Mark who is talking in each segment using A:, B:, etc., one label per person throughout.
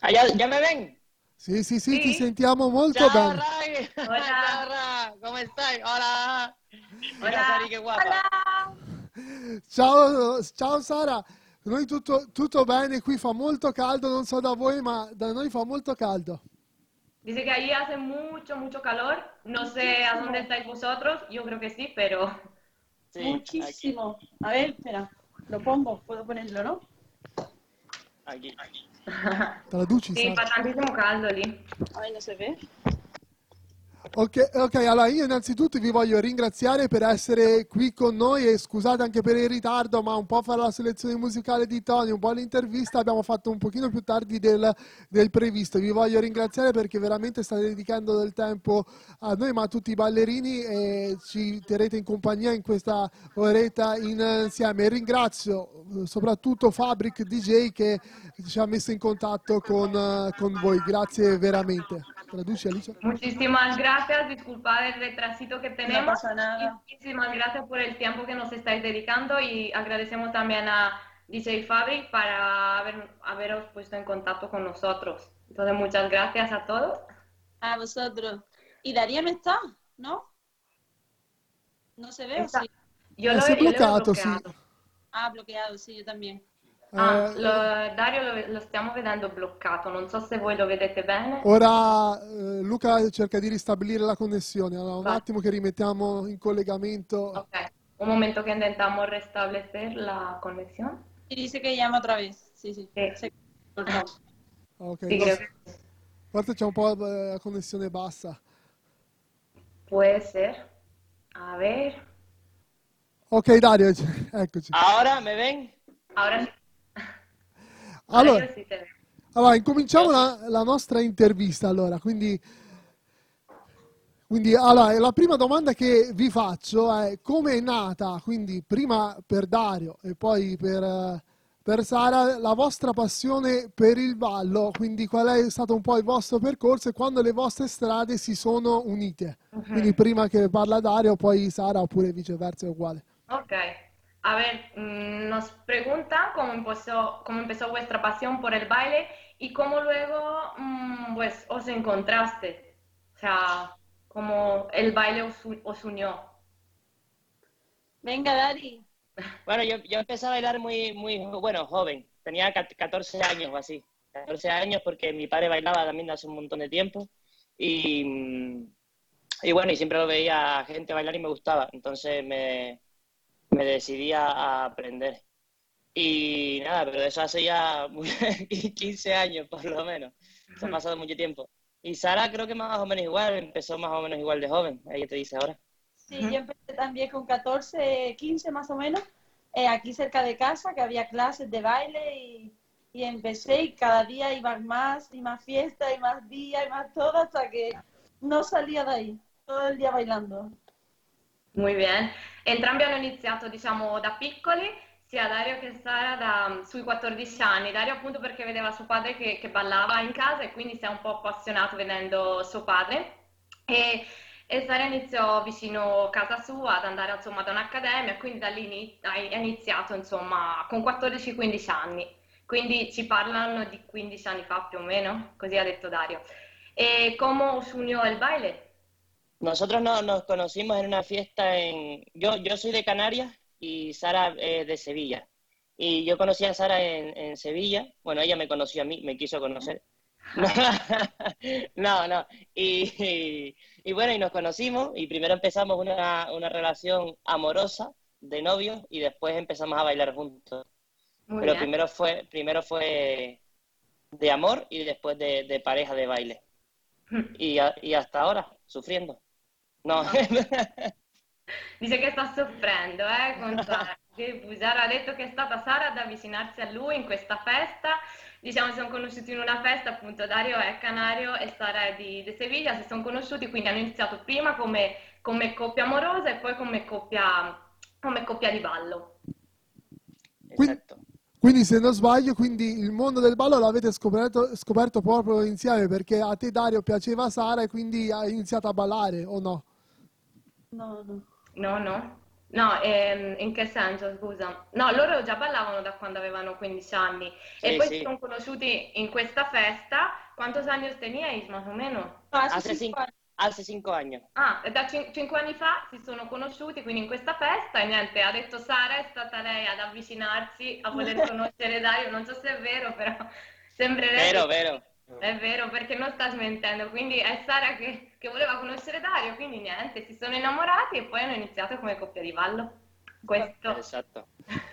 A: Ah, ¿ya, ya me ven?
B: Sì, sì, sì,
C: Sì.
B: ti sentiamo molto
A: Ciao,
B: bene.
C: Hola.
A: Ciao, Ra. ¿Cómo estás? Hola.
C: Hola.
A: Sari, qué guapa.
B: Ciao, ciao Sara, noi tutto, tutto bene, qui fa molto caldo, non so da voi, ma da noi fa molto caldo.
C: Dice que ahí hace mucho, mucho calor. No sé a dónde estáis vosotros. Yo creo que sí, pero
A: Sí, aquí,
D: Muchísimo. A ver, espera. Lo pongo, puedo ponerlo, ¿no?
A: aquí.
B: Traduci,
C: sí,
B: Sara.
C: fa tantissimo caldo lì.
D: A ver, no se ve.
B: Ok, ok, allora io innanzitutto vi voglio ringraziare per essere qui con noi e scusate anche per il ritardo, ma un po' fare la selezione musicale di Tony, un po' l'intervista abbiamo fatto un pochino più tardi del, del previsto. Vi voglio ringraziare perché veramente state dedicando del tempo a noi, ma a tutti i ballerini e ci terrete in compagnia in questa oretta insieme. Ringrazio eh, soprattutto Fabric DJ che ci ha messo in contatto con, eh, con voi. Grazie veramente.
C: Muchísimas gracias. Disculpad el retrasito que tenemos.
D: pasa nada.
C: Muchísimas gracias por el tiempo que nos estáis dedicando y agradecemos también a DJ Fabric para haber, haberos puesto en contacto con nosotros. Entonces, muchas gracias a todos.
D: A vosotros. ¿Y Daría no está? ¿No? ¿No se ve o sí?
C: Yo lo, he-
B: sì.
C: bloqueato.
D: Ah, bloqueado, sí, yo también.
C: Ah,
B: Eh,
C: lo- Dario lo, lo stiamo vedendo bloccato, non so se voi lo vedete bene.
B: Ora eh, Luca cerca di ristabilire la connessione. Allora, un
C: Va.
B: attimo che rimettiamo in collegamento.
C: Ok, un momento che intentamos restablecer la conexión.
D: Y dice que llama otra vez. Sí, sí.
C: Sí.
D: Se.
B: Ok,
C: Sì,
B: no,
C: che
B: forse c'è un po' eh, la connessione bassa.
C: puede ser. A ver,
B: Ok, Dario, eccoci.
A: ¿Ahora me ven?
C: ahora sí.
B: Allora, allora, incominciamo la, la nostra intervista. Allora, quindi, quindi allora, la prima domanda che vi faccio è come è nata, quindi prima per Dario e poi per, per Sara, la vostra passione per il ballo, quindi qual è stato un po' il vostro percorso e quando le vostre strade si sono unite. Quindi prima che parla Dario, poi Sara oppure viceversa è uguale.
C: Ok. A ver, mm, nos preguntan cómo empezó, cómo empezó vuestra pasión por el baile y cómo luego mm, pues, os encontraste. O sea, cómo el baile os, os unió.
D: Venga, Dari.
A: Bueno, yo, yo empecé a bailar muy, muy, bueno, joven. Tenía cat- 14 años o así. 14 años porque mi padre bailaba también hace un montón de tiempo. Y, mm, y bueno, y siempre lo veía a gente bailar y me gustaba. Entonces me, me decidí a, aprender. Y nada, pero eso hace ya muy- 15 años por lo menos. Se ha pasado mucho tiempo. Y Sara creo que más o menos igual, empezó más o menos igual de joven. Ella te dice ahora.
D: Sí, yo empecé también con 14, 15 más o menos, eh, aquí cerca de casa, que había clases de baile y, y empecé y cada día iba más y más fiesta y más día y más todo hasta que no salía de ahí, todo el día bailando.
C: Muy bien. Entrambi hanno iniziato, diciamo, da piccoli, sia Dario che Sara da, sui 14 anni. Dario appunto perché vedeva suo padre che, che ballava in casa e quindi si è un po' appassionato vedendo suo padre. E, e Sara iniziò vicino casa sua ad andare insomma da un'accademia, quindi da lì ha iniziato insomma con 14-15 anni. Quindi ci parlano di 15 anni fa più o meno, così ha detto Dario. E come unió el baile?
A: Nosotros no- nos conocimos en una fiesta en... Yo, yo soy de Canarias y Sara es de Sevilla. Y yo conocí a Sara en, en Sevilla. Bueno, ella me conoció a mí, me quiso conocer. No, no. Y, y- y bueno, y nos conocimos y primero empezamos una, una relación amorosa de novios y después empezamos a bailar juntos.
C: Muy
A: Pero
C: bien.
A: primero fue, primero fue de amor y después de, de pareja de baile. Y, a- y hasta ahora, sufriendo. No.
C: Dice che sta soffrendo, eh, con Sara. Ha detto che è stata Sara ad avvicinarsi a lui in questa festa. Diciamo, si sono conosciuti in una festa, appunto Dario è canario e Sara è di, di Sevilla, si sono conosciuti, quindi hanno iniziato prima come, come coppia amorosa e poi come coppia, come coppia di ballo.
B: Quindi,
A: Exacto.
B: quindi se non sbaglio, quindi il mondo del ballo l'avete scoperto, scoperto proprio insieme perché a te Dario piaceva Sara e quindi hai iniziato a ballare o no?
D: No, no.
C: No, no. No, ehm, in che senso, scusa? No, loro già ballavano da quando avevano 15 anni e
A: Sí,
C: poi
A: sí.
C: si sono conosciuti in questa festa. ¿Cuántos años teníais, más o menos?
D: No, hace
A: Hace
D: cinco
A: cinco,
D: años.
A: hace cinco años.
C: Ah, da cin- cinque anni fa si sono conosciuti, quindi in questa festa, e niente, ha detto Sara, è stata lei ad avvicinarsi, a voler conoscere Dario, non so se è vero, però sembrerebbe...
A: Vero, vero.
C: È vero, perché non sta smentendo, quindi è Sara che, che voleva conoscere Dario, quindi niente, si sono innamorati e poi hanno iniziato come coppia di ballo. Questo.
A: Esatto.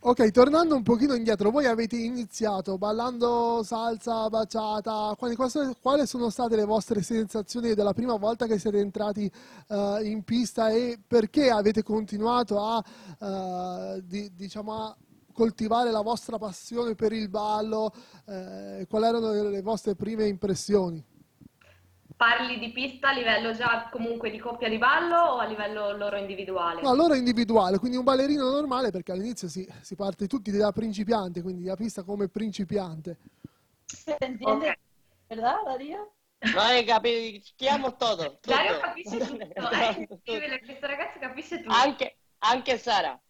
B: Ok, tornando un pochino indietro, voi avete iniziato ballando salsa, baciata, quali, quali- quali sono state le vostre sensazioni della prima volta che siete entrati eh, in pista e perché avete continuato a, eh, di- diciamo, a coltivare la vostra passione per il ballo? eh, quali erano le, le vostre prime impressioni?
C: Parli di pista a livello già comunque di coppia di ballo o a livello loro individuale?
B: No, allora individuale, quindi un ballerino normale perché all'inizio si, si parte tutti da principiante, quindi la pista come principiante.
D: ¿Se entiende?
C: Ok.
D: ¿Verdad, Darío?
A: No hai capiamo todo. tutto.
C: Dario capisce tutto, è incredibile, questo ragazzo capisce tutto.
A: Anche, anche Sara.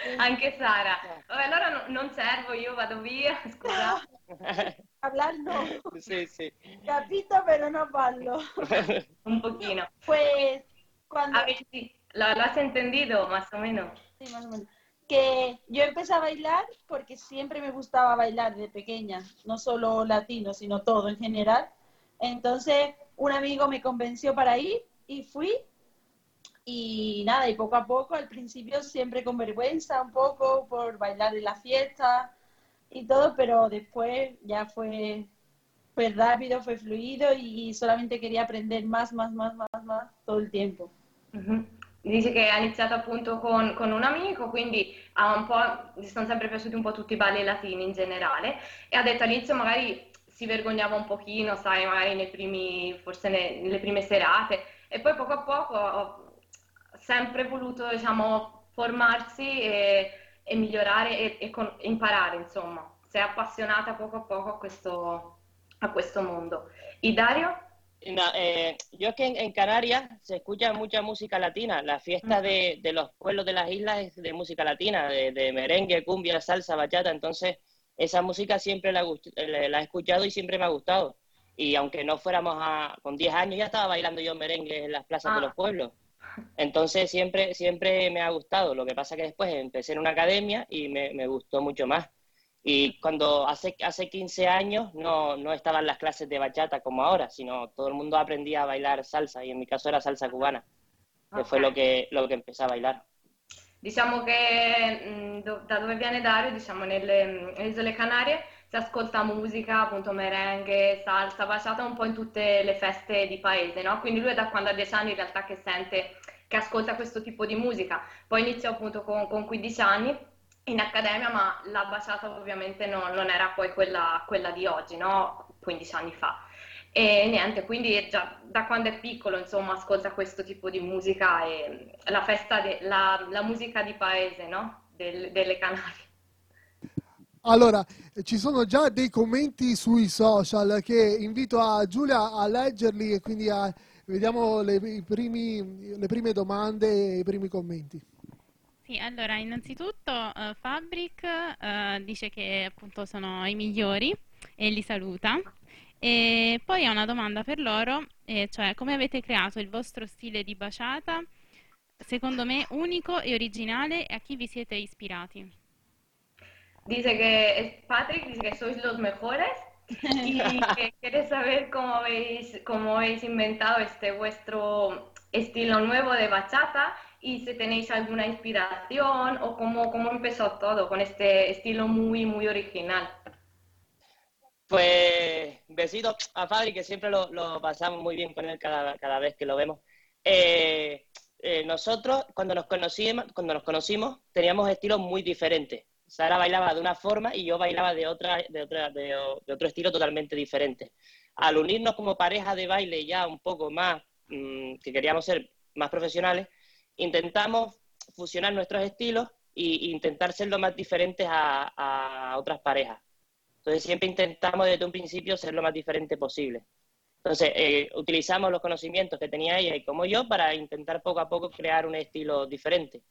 C: Anche Sara. Vabbè, allora no- non servo, io vado via, scusa.
D: Hablar no.
A: sí, sí.
D: Capito, pero no ballo.
C: Un pochino.
D: Pues cuando...
C: A ver, sí, ¿lo, lo has entendido más o menos?
D: Sí, más o menos. Que yo empecé a bailar porque siempre me gustaba bailar de pequeña, no solo latino, sino todo en general. Entonces, un amigo me convenció para ir y fui. Y nada, y poco a poco, al principio siempre con vergüenza un poco por bailar en la fiesta y todo, pero después ya fue, fue rápido, fue fluido y solamente quería aprender más, más, más, más, más todo el tiempo.
C: Mhm. Dice che ha iniziato appunto con, con un amico, quindi gli sono sempre piaciuti un po' tutti i balli latini in generale e ha detto all'inizio magari si vergognava un pochino, sai, magari nei primi, forse ne- nelle prime serate e poi poco a poco sempre voluto, diciamo, formarsi e, e migliorare e, e con- imparare, insomma. È appassionata poco a poco a questo, a questo mondo. E Dario?
A: No, eh, yo es que en, en Canarias se escucha mucha música latina. La fiesta de, de los pueblos de las islas es de música latina, de, de merengue, cumbia, salsa, bachata. Entonces, esa música siempre la, gust- la- he escuchado y siempre me ha gustado. Y aunque no fuéramos a, con 10 años, ya estaba bailando yo merengue en las plazas de
C: Ah.
A: los pueblos. Entonces, siempre, siempre me ha gustado. Lo que pasa que después empecé en una academia y me, me gustó mucho más. Y cuando hace, hace 15 años no, no estaban las clases de bachata como ahora, sino todo el mundo aprendía a bailar salsa y en mi caso era salsa cubana, que fue
C: Ok.
A: lo que, lo que empecé a bailar.
C: Diciamo che do- da dove viene Dario, diciamo nelle, nelle isole Canarie, si ascolta musica, appunto merengue, salsa, baciata un po' in tutte le feste di paese, no? Quindi lui è da quando ha 10 anni in realtà che sente, che ascolta questo tipo di musica. Poi iniziò appunto con, con 15 anni in accademia, ma la baciata ovviamente non, non era poi quella, quella di oggi, no? 15 anni fa. E niente, quindi già da quando è piccolo, insomma, ascolta questo tipo di musica e la festa, de- la, la musica di paese, no? Del- delle Canarie.
B: Allora, ci sono già dei commenti sui social che invito a Giulia a leggerli e quindi a- vediamo le, i primi- le prime domande e i primi commenti.
E: Sì, allora innanzitutto eh, Fabric eh, dice che appunto sono i migliori e li saluta. E poi ha una domanda per loro, e cioè come avete creato il vostro stile di baciata, secondo me unico e originale, e a chi vi siete ispirati?
C: Dice que es- Patrick dice que sois los mejores y que quiere saber cómo habéis, cómo habéis inventado este vuestro estilo nuevo de bachata y si tenéis alguna inspiración o cómo, cómo empezó todo con este estilo muy, muy original.
A: Pues besito a Fabri, que siempre lo, lo pasamos muy bien con él cada, cada vez que lo vemos. Eh, eh, nosotros, cuando nos, conocimos, cuando nos conocimos, teníamos estilos muy diferentes. Sara bailaba de una forma y yo bailaba de, otra, de, otra, de, otro estilo totalmente diferente. Al unirnos como pareja de baile ya un poco más, mmm, que queríamos ser más profesionales, intentamos fusionar nuestros estilos e intentar ser lo más diferentes a, otras parejas. Entonces siempre intentamos desde un principio ser lo más diferente posible. Entonces, eh, utilizamos los conocimientos che tenía ella y como yo para intentar poco a poco creare un estilo differente.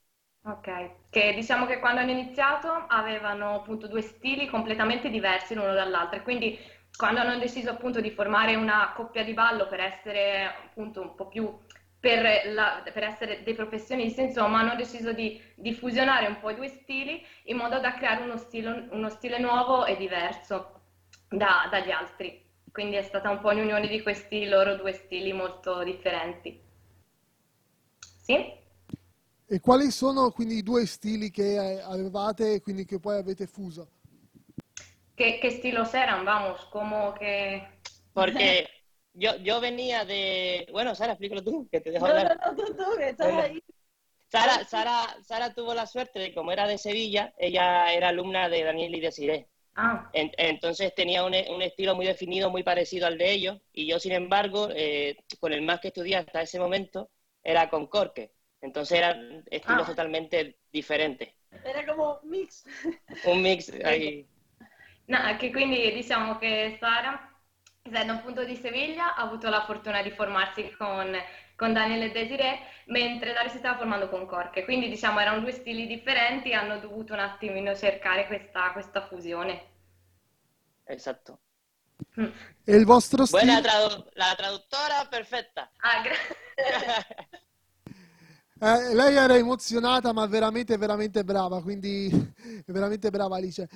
C: Ok, che diciamo che quando hanno iniziato avevano appunto due stili completamente diversi l'uno dall'altro quindi quando hanno deciso appunto di formare una coppia di ballo per essere appunto un po' più per, la, per essere dei professionisti, insomma, hanno deciso di, di, fusionare un po' i due stili in modo da creare uno stile, uno stile nuovo e diverso da, dagli altri. Quindi è stata un po' un'unione di questi loro due stili molto differenti. Sì?
B: E quali sono quindi i due stili che avevate e quindi che poi avete fuso?
C: ¿Qué, qué estilos eran? Vamos, como que...
A: Porque yo, yo venía de... Bueno, Sara, explícalo tú, que te dejo
D: No,
A: hablar.
D: no, no, tú, tú, que estás
A: Bueno.
D: ahí.
A: Sara, Sara, Sara tuvo la suerte de, como era de Sevilla, ella era alumna de Daniel y de Siré.
C: Ah,
A: En- entonces tenía un, un estilo muy definido, muy parecido al de ellos, y yo, sin embargo, eh, con el más que estudié hasta ese momento, era con Corque. Entonces eran estilos
C: Ah.
A: totalmente diferentes.
D: Era como mix.
A: Un mix ahí.
C: no, che quindi diciamo che Sara, essendo appunto di Siviglia, ha avuto la fortuna di formarsi con, con Daniel e Desiree, mentre Dario si stava formando con Corche. Quindi diciamo erano due stili differenti e hanno dovuto un attimino cercare questa, questa fusione.
A: Exacto.
C: Mm.
B: E il vostro
A: Buena
B: stile?
A: tradu- la traductora perfecta.
C: Ah, grazie.
B: Eh, lei era emozionata, ma veramente, veramente brava, quindi è veramente brava Alice.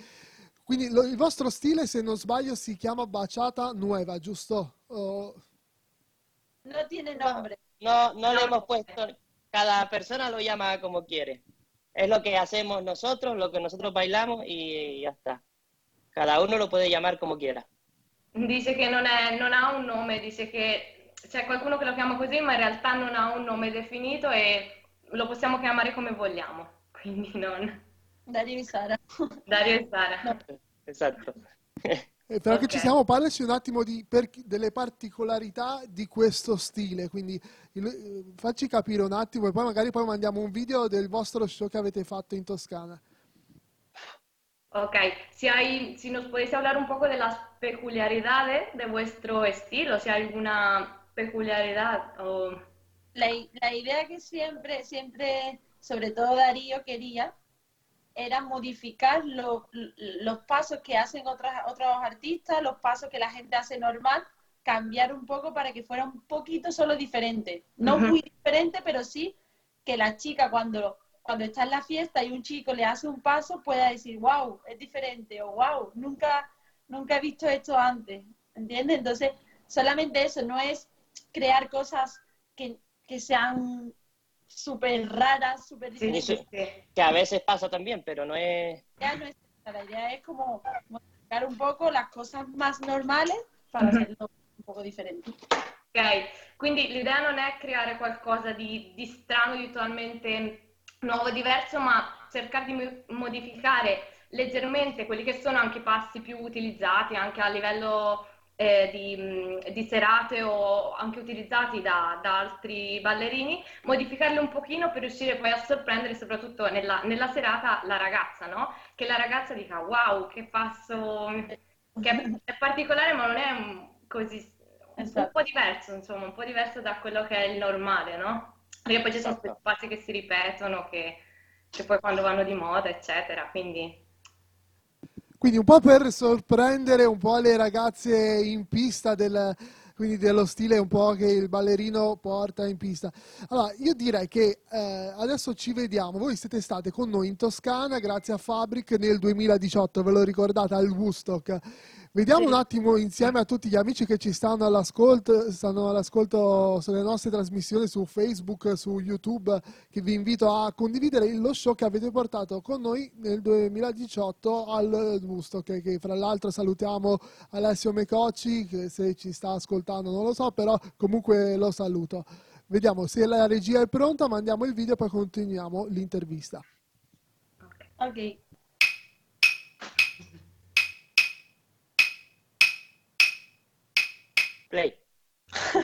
B: Quindi lo- il vostro stile, se non sbaglio, si chiama Baciata Nueva, giusto? Oh,
D: No tiene nombre.
A: No, no le hemos puesto, cada persona lo llama como quiere. Es lo que hacemos nosotros, lo que nosotros bailamos y ya está. Cada uno lo puede llamar como quiera.
C: Dice che non, è- non ha un nome, dice che c'è qualcuno che lo chiama così, ma in realtà non ha un nome definito e lo possiamo chiamare come vogliamo. Quindi non.
D: Dario y Sara.
C: Dario e Sara.
A: Exacto.
B: eh, però che ci siamo, parlaci un attimo di, per- delle particolarità di questo stile, quindi il- eh, facci capire un attimo e poi magari poi mandiamo un video del vostro show che avete fatto in Toscana.
C: Ok, si, hay, si nos podéis hablar un poco de las peculiaridades de vuestro estilo, si hay alguna peculiaridad o...
D: La, la idea que siempre, siempre, sobre todo Darío quería, era modificar lo- los pasos que hacen otras, otros artistas, los pasos que la gente hace normal, cambiar un poco para que fuera un poquito solo diferente. No muy diferente, pero sí que la chica cuando, cuando está en la fiesta y un chico le hace un paso pueda decir, wow, es diferente o wow, nunca, nunca he visto esto antes. ¿Entiendes? Entonces, solamente eso, no es crear cosas que, que sean súper raras, súper diferentes.
A: sí.
C: sí.
A: Que a veces pasa también, pero no es...
D: La idea no es la idea es como modificar un poco las cosas más normales para hacerlo un poco diferente.
C: Ok, quindi l'idea non è creare qualcosa di, di strano, di totalmente nuovo, diverso, ma cercare di mo- modificare leggermente quelli che sono anche i passi più utilizzati anche a livello eh, di, di serate o anche utilizzati da, da altri ballerini, modificarli un pochino per riuscire poi a sorprendere soprattutto nella, nella serata la ragazza, no? Che la ragazza dica wow, che passo che è, è particolare ma non è un- così un
D: Esatto.
C: po' diverso, insomma, un po' diverso da quello che è il normale, no? Perché poi ci sono
A: Esatto.
C: passi che si ripetono, che, che poi quando vanno di moda, eccetera, quindi
B: Quindi un po' per sorprendere un po' le ragazze in pista del, quindi dello stile un po' che il ballerino porta in pista. Allora, io direi che eh, adesso ci vediamo. Voi siete state con noi in Toscana grazie a Fabric nel 2018, ve lo ricordate, al Woodstock. Vediamo
C: Sì.
B: un attimo insieme a tutti gli amici che ci stanno all'ascolto, stanno all'ascolto sulle nostre trasmissioni su Facebook, su YouTube, che vi invito a condividere lo show che avete portato con noi nel 2018 al Woodstock, che fra l'altro salutiamo Alessio Mecocci, che se ci sta ascoltando non lo so, però comunque lo saluto. Vediamo se la regia è pronta, mandiamo il video e poi continuiamo l'intervista.
D: Ok.
A: Play.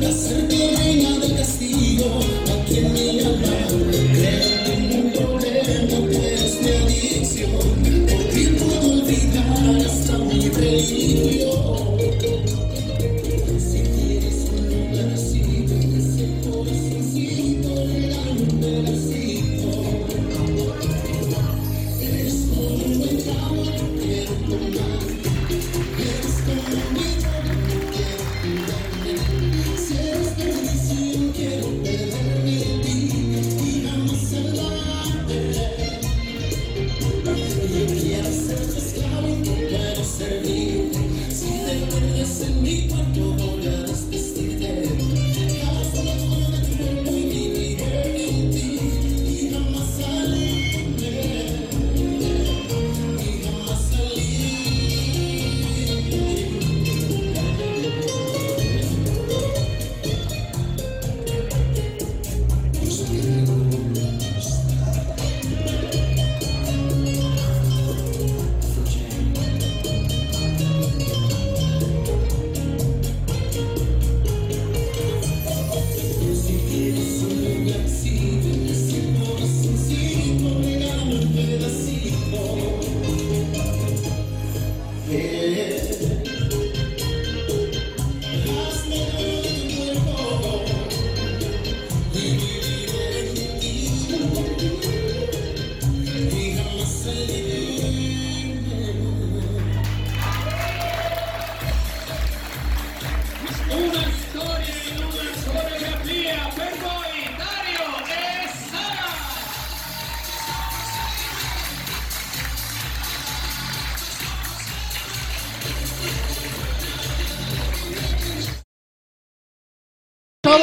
F: La cerveña del castigo a quien me llama Creo que
B: ningún problema
G: es de adicción Por hasta de volver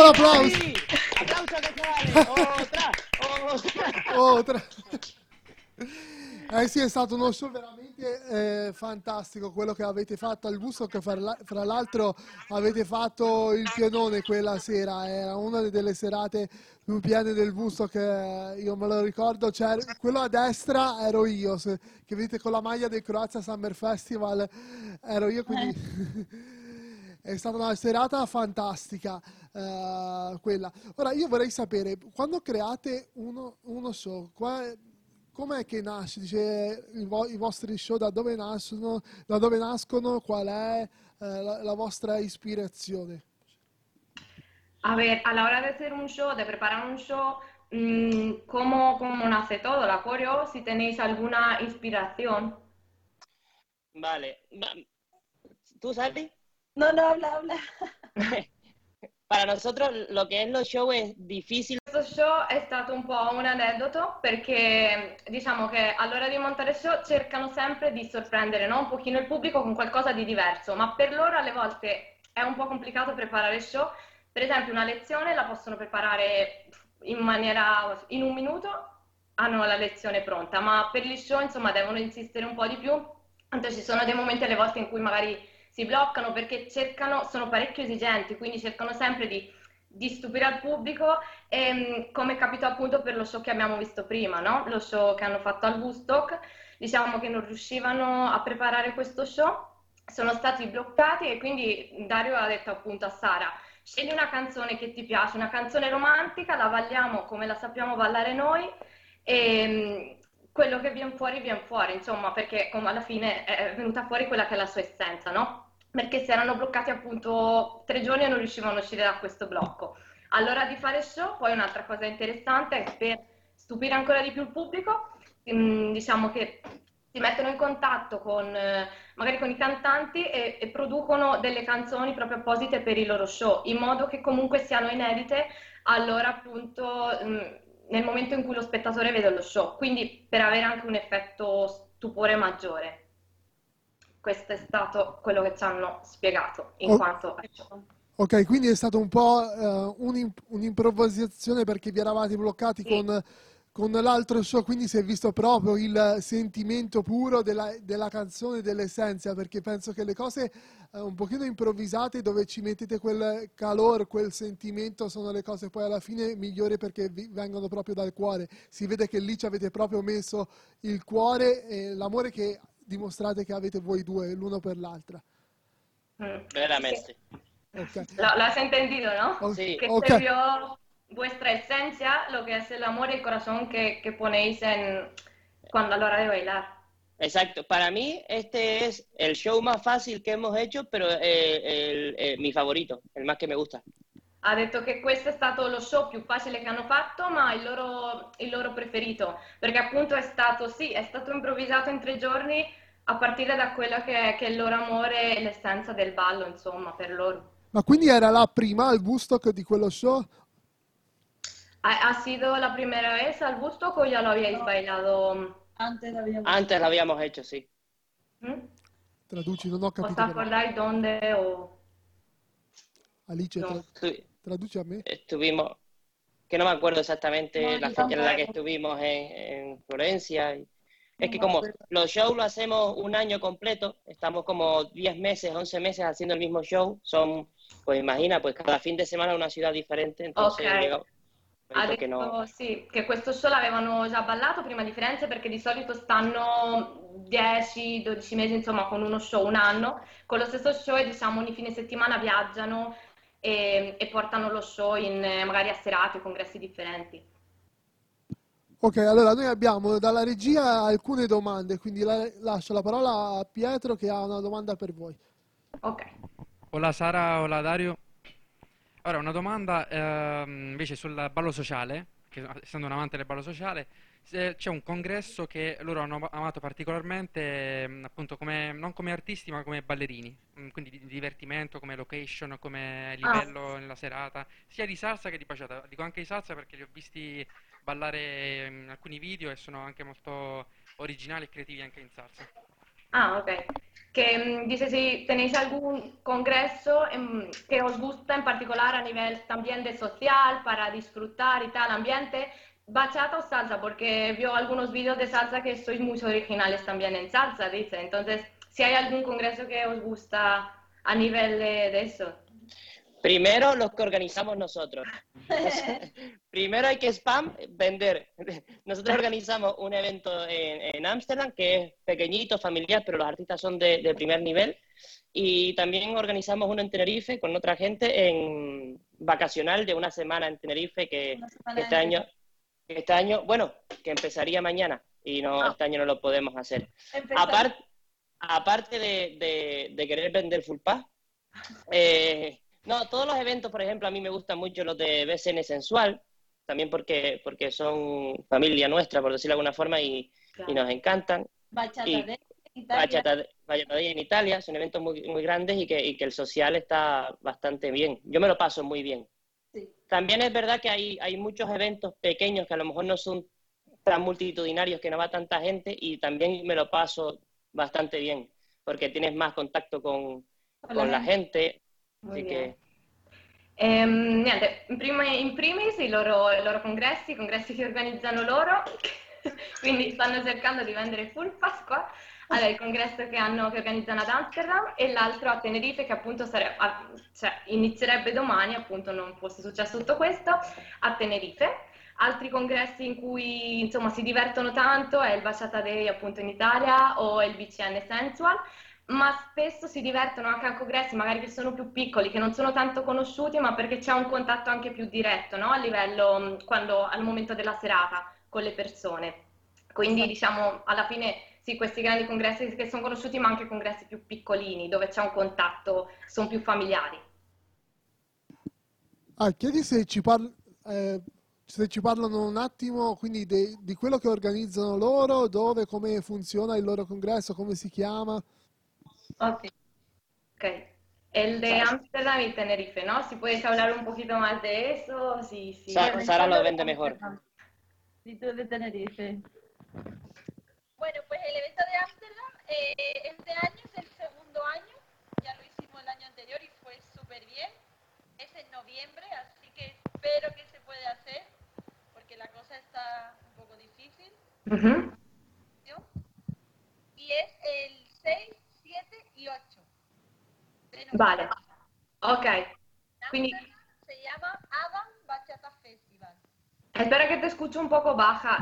G: L'applauso! Applauso!
B: Oh, tra- Eh sì, è stato uno show veramente eh, fantastico quello che avete fatto al busto, che fra, la- fra l'altro avete fatto il pianone quella sera, era una delle serate più piene del busto che io me lo ricordo, C'era- quello a destra ero io, se- che vedete con la maglia del Croazia Summer Festival, ero io, quindi... È stata una serata fantastica eh, quella. Ora io vorrei sapere, quando create uno, uno show, qua- com'è che nasce? Dice, i, vo- i vostri show da dove nascono, da dove nascono qual è eh, la, la vostra ispirazione?
C: A ver, a la hora de hacer un show, de preparar un show, mm, ¿cómo, cómo nace todo? La coreo, si tenéis alguna inspiración.
G: Vale. Va- ¿Tú, Sally?
D: No, no, habla, habla.
G: Para nosotros lo que es los shows es difícil.
C: Questo show è stato un po' un aneddoto perché diciamo che all'ora di montare show cercano sempre di sorprendere no? un pochino il pubblico con qualcosa di diverso, ma per loro alle volte è un po' complicato preparare show. Per esempio una lezione la possono preparare in maniera in un minuto, hanno la lezione pronta, ma per gli show insomma devono insistere un po' di più. Tanto ci sono dei momenti alle volte in cui magari si bloccano perché cercano, sono parecchio esigenti, quindi cercano sempre di, di stupire il pubblico, e, come capitò appunto per lo show che abbiamo visto prima, no? Lo show che hanno fatto al Woodstock, diciamo che non riuscivano a preparare questo show, sono stati bloccati e quindi Dario ha detto appunto a Sara, scegli una canzone che ti piace, una canzone romantica, la balliamo come la sappiamo ballare noi e mm, quello che viene fuori viene fuori, insomma, perché alla fine è venuta fuori quella che è la sua essenza, no? Perché si erano bloccati appunto tre giorni e non riuscivano a uscire da questo blocco. Allora di fare show, poi un'altra cosa interessante è per stupire ancora di più il pubblico, mm, diciamo che si mettono in contatto con eh, magari con i cantanti e, e producono delle canzoni proprio apposite per i loro show, in modo che comunque siano inedite allora appunto mm, nel momento in cui lo spettatore vede lo show, quindi per avere anche un effetto stupore maggiore. Questo è stato quello che ci hanno spiegato in
B: Oh.
C: quanto.
B: Ok, quindi è stato un po' un'im- un'improvvisazione perché vi eravate bloccati
C: Sì.
B: con, con l'altro show, quindi si è visto proprio il sentimento puro della, della canzone, dell'essenza, perché penso che le cose eh, un pochino improvvisate dove ci mettete quel calore, quel sentimento, sono le cose poi alla fine migliori perché vi vengono proprio dal cuore. Si vede che lì ci avete proprio messo il cuore e l'amore che dimostrate che avete voi due l'uno per l'altra.
C: Mm.
G: Veramente.
B: Ok.
C: Lo, lo has entendido, ¿no?
G: Sí.
C: Que
B: ok.
C: se vio vuestra esencia, lo que es el amor y el corazón que, que ponéis en, cuando a la hora de bailar.
A: Exacto. Para mí, este es el show más fácil che hemos hecho, pero eh, el- eh, mi favorito, el más que me gusta.
C: Ha detto che questo è stato lo show più facile che hanno fatto, ma il loro, il loro preferito, perché appunto è stato, sì, è stato improvvisato in tre giorni a partire da quello che, che è il loro amore e l'essenza del ballo, insomma, per loro.
B: Ma quindi era la prima al Woodstock di quello show?
C: ¿Ha, ha sido la primera vez al Woodstock o ya lo habíais bailado?
D: Antes habíamos...
A: Antes lo habíamos hecho, sí.
C: ¿Mm?
B: Traduci, non ho
C: ¿Os
B: capito. però.
C: acordáis dónde o...?
B: Alice,
C: No.
B: tra-
A: Estu-
B: traduci a me.
A: estuvimos, que no me acuerdo exactamente
D: No,
A: la fecha en la que estuvimos en, en Florencia. y- es
D: No
A: que como
D: acuerdo.
A: los shows lo hacemos un año completo, estamos como 10 meses, 11 meses haciendo el mismo show, son, pues imagina, pues cada fin de semana una ciudad diferente, entonces
C: Ok.
A: llega-
C: Ha
A: dico che
C: detto
A: no.
C: sì, che questo show l'avevano già ballato prima di Firenze perché di solito stanno 10-12 mesi, insomma, con uno show un anno. Con lo stesso show, e, diciamo, ogni fine settimana viaggiano e, e portano lo show in, eh, magari a serate o congressi differenti.
B: Ok, allora noi abbiamo dalla regia alcune domande, quindi la- lascio la parola a Pietro che ha una domanda per voi.
C: Ok.
H: Hola Sara, hola Dario. Ora una domanda ehm, invece sul ballo sociale, che essendo un amante del ballo sociale, c'è un congresso che loro hanno amato particolarmente, ehm, appunto come, non come artisti ma come ballerini, mm, quindi di di divertimento, come location, come livello nella serata, sia di salsa che di baciata. Dico anche di salsa perché li ho visti ballare in alcuni video e sono anche molto originali e creativi anche in salsa.
C: Ah, ok. Que mm, dice si tenéis algún congreso em, que os gusta en particular a nivel también de social para disfrutar y tal ambiente, bachata o salsa, porque vio algunos vídeos de salsa que sois muy originales también en salsa, dice. Entonces, si hay algún congreso que os gusta a nivel de, de eso.
A: Primero los que organizamos nosotros. Primero hay que spam, vender. Nosotros organizamos un evento en Ámsterdam que es pequeñito, familiar, pero los artistas son de, de primer nivel. Y también organizamos uno en Tenerife con otra gente en vacacional de una semana en Tenerife que,
D: semana
A: este año, este año, bueno, que empezaría mañana y no,
C: Ah.
A: este año no lo podemos hacer. Aparte, de, de- de querer vender full pass, eh, no, todos los eventos, por ejemplo, a mí me gustan mucho los de BCN Sensual, también porque, porque son familia nuestra, por decirlo de alguna forma, y, y nos encantan.
D: Bachata
A: y-
D: de Italia.
A: Bachata, en Italia, son eventos muy, muy grandes y que, y que el social está bastante bien. Yo me lo paso muy bien.
D: Sí.
A: También es verdad que hay, hay muchos eventos pequeños que a lo mejor no son tan multitudinarios, que no va tanta gente, y también me lo paso bastante bien, porque tienes más contacto con,
D: Con la
A: gente.
C: Muy
A: Así
C: bien.
A: que,
C: Ehm, niente, in, primis i loro, i loro congressi, i congressi che organizzano loro, quindi stanno cercando di vendere full pass qua. Allora, il congresso che, hanno, che organizzano ad Amsterdam e l'altro a Tenerife che appunto sare- a- cioè, inizierebbe domani, appunto non fosse successo tutto questo, a Tenerife. Altri congressi in cui insomma si divertono tanto è il Bachata Day appunto in Italia o il BCN Sensual ma spesso si divertono anche a congressi magari che sono più piccoli, che non sono tanto conosciuti, ma perché c'è un contatto anche più diretto, no? A livello, mh, quando, al momento della serata con le persone. Quindi diciamo, alla fine, sì, questi grandi congressi che sono conosciuti, ma anche congressi più piccolini, dove c'è un contatto, sono più familiari.
B: Ah, chiedi se ci, parl- eh, se ci parlano un attimo quindi de- di quello che organizzano loro, dove, come funziona il loro congresso, come si chiama.
C: Ok. Ok. El de Ámsterdam y Tenerife, ¿no? Si puedes hablar un poquito más de eso, sí, sí.
A: Sara
D: yo
A: lo
D: de
A: vende mejor.
D: Amsterdam. Y tú de Tenerife.
I: Bueno, pues el evento de Ámsterdam eh, este año es el segundo año, ya lo hicimos el año anterior y fue súper bien. Es en noviembre, así que espero que se pueda hacer, porque la cosa está un poco difícil. Y es el 6, 7 y 8. de noviembre.
C: Vale. Ok. Quindi
I: se llama Adam.
C: Espera que te escucho un poco baja.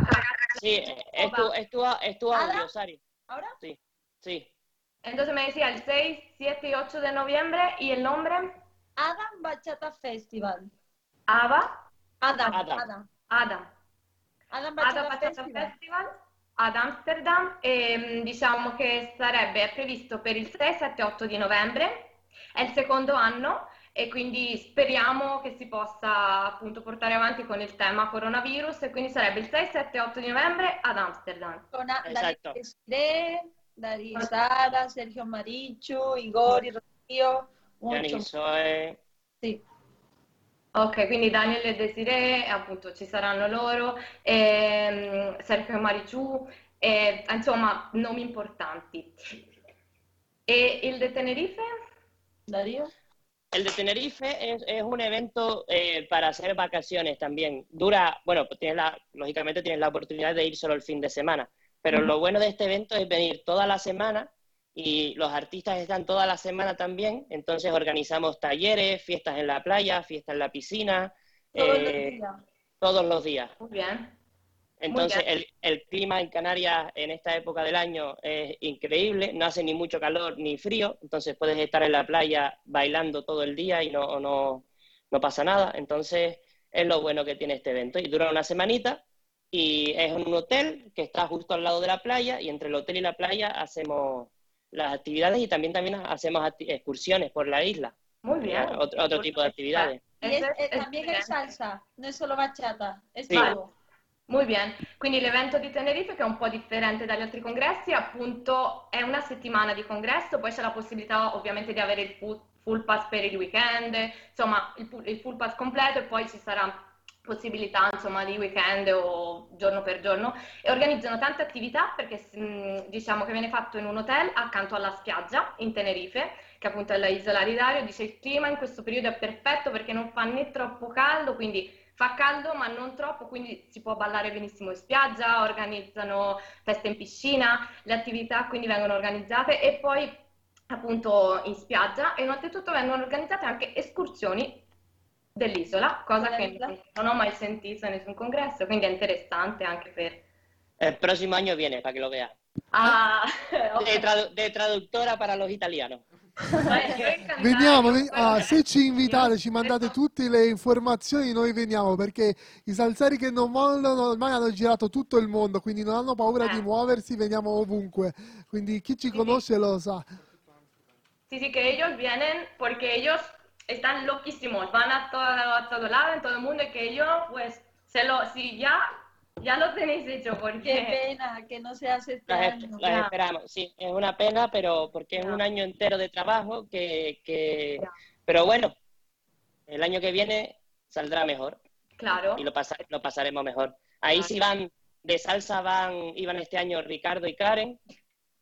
A: Sí, es tu, es tu, es tu audio,
D: ¿Ada?
A: Sari.
D: ¿Ahora?
A: Sí, sí.
C: Entonces me decía el 6, 7 y 8 de noviembre y el nombre
D: Adam Bachata Festival.
C: Ava
D: Adam,
A: Adam.
D: Adam.
C: Adam.
D: Adam
C: Ada
D: Bachata
C: Pateta
D: Festival.
C: Festival ad Amsterdam e diciamo che sarebbe previsto per il 6, 7 8 di novembre, è il secondo anno e quindi speriamo che si possa appunto portare avanti con il tema coronavirus e quindi sarebbe il 6, 7 8 di novembre ad Amsterdam.
D: Con a-. Darío Desiree, Darío Sara, Sergio Marichu, Igor, Rocío.
A: Zoe,
D: Sí.
C: Ok, quindi Daniel e Desiree, appunto ci saranno loro, ehm, Sergio Mariciù, e, insomma nomi importanti. E il de Tenerife?
D: Darío.
A: El de Tenerife es, es un evento eh, para hacer vacaciones también. Dura, bueno, pues tienes la, lógicamente tienes la oportunidad de ir solo el fin de semana, pero lo bueno de este evento es venir toda la semana y los artistas están toda la semana también, entonces organizamos talleres, fiestas en la playa, fiestas en la piscina,
D: Todos los
A: eh,
D: días.
A: todos los días.
C: Muy bien.
A: Entonces, el, el clima en Canarias en esta época del año es increíble, no hace ni mucho calor ni frío, entonces puedes estar en la playa bailando todo el día y no, no, no pasa nada. Entonces, es lo bueno que tiene este evento. Y dura una semanita y es un hotel que está justo al lado de la playa y entre el hotel y la playa hacemos las actividades y también, también hacemos excursiones por la isla,
C: Muy bien.
A: otro, otro tipo de actividades.
D: Y es-
C: es
D: también hay salsa, no es solo bachata, es
A: Sí.
D: todo.
C: Muy bien, quindi l'evento di Tenerife che è un po' differente dagli altri congressi, appunto è una settimana di congresso, poi c'è la possibilità ovviamente di avere il full, pass per il weekend, insomma il, il full pass completo e poi ci sarà possibilità insomma di weekend o giorno per giorno. E organizzano tante attività perché diciamo che viene fatto in un hotel accanto alla spiaggia in Tenerife che appunto è la isola di Dario, dice il clima in questo periodo è perfetto perché non fa né troppo caldo, quindi fa caldo ma non troppo, quindi si può ballare benissimo in spiaggia, organizzano feste in piscina, le attività quindi vengono organizzate e poi appunto in spiaggia e oltretutto vengono organizzate anche escursioni dell'isola, cosa che non, ho mai sentito in nessun congresso, quindi è interessante anche per...
A: El próximo año viene, para que lo veas.
C: Ah,
A: De, tradu- de traductora para los italianos.
B: Veniamo, ve- ah, se ci invitate, ci mandate tutte le informazioni, noi veniamo perché i salsari che non mollano ormai hanno girato tutto il mondo, quindi non hanno paura di
C: Eh.
B: muoversi, veniamo ovunque. Quindi chi ci conosce lo sa.
C: Sí, sí, que ellos vienen porque ellos están loquísimos, van a todo, a todo lado, en todo el mundo, y que ellos, pues, se lo, si ya, ya lo tenéis hecho,
D: Qué
C: porque...
D: pena que no se hace este
A: Las,
D: año.
A: es- las
C: Ya.
A: esperamos, sí, es una pena, pero porque es un año entero de trabajo que, que- pero bueno, el año que viene saldrá mejor
C: Claro,
A: y lo, pasa- lo pasaremos mejor. Ahí
C: Claro.
A: sí van, de salsa van, iban este año Ricardo y Karen,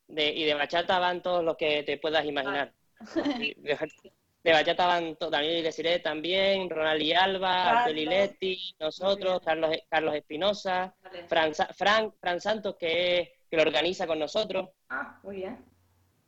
A: de, y de bachata van todos los que te puedas imaginar. De, bachata van Daniel Desiree también, Ronald y Alba, y Leti, nosotros, Carlos, Carlos Espinosa,
C: Vale.
A: Fran, Fran, Fran Santos que, que lo organiza con nosotros.
C: Ah, muy bien.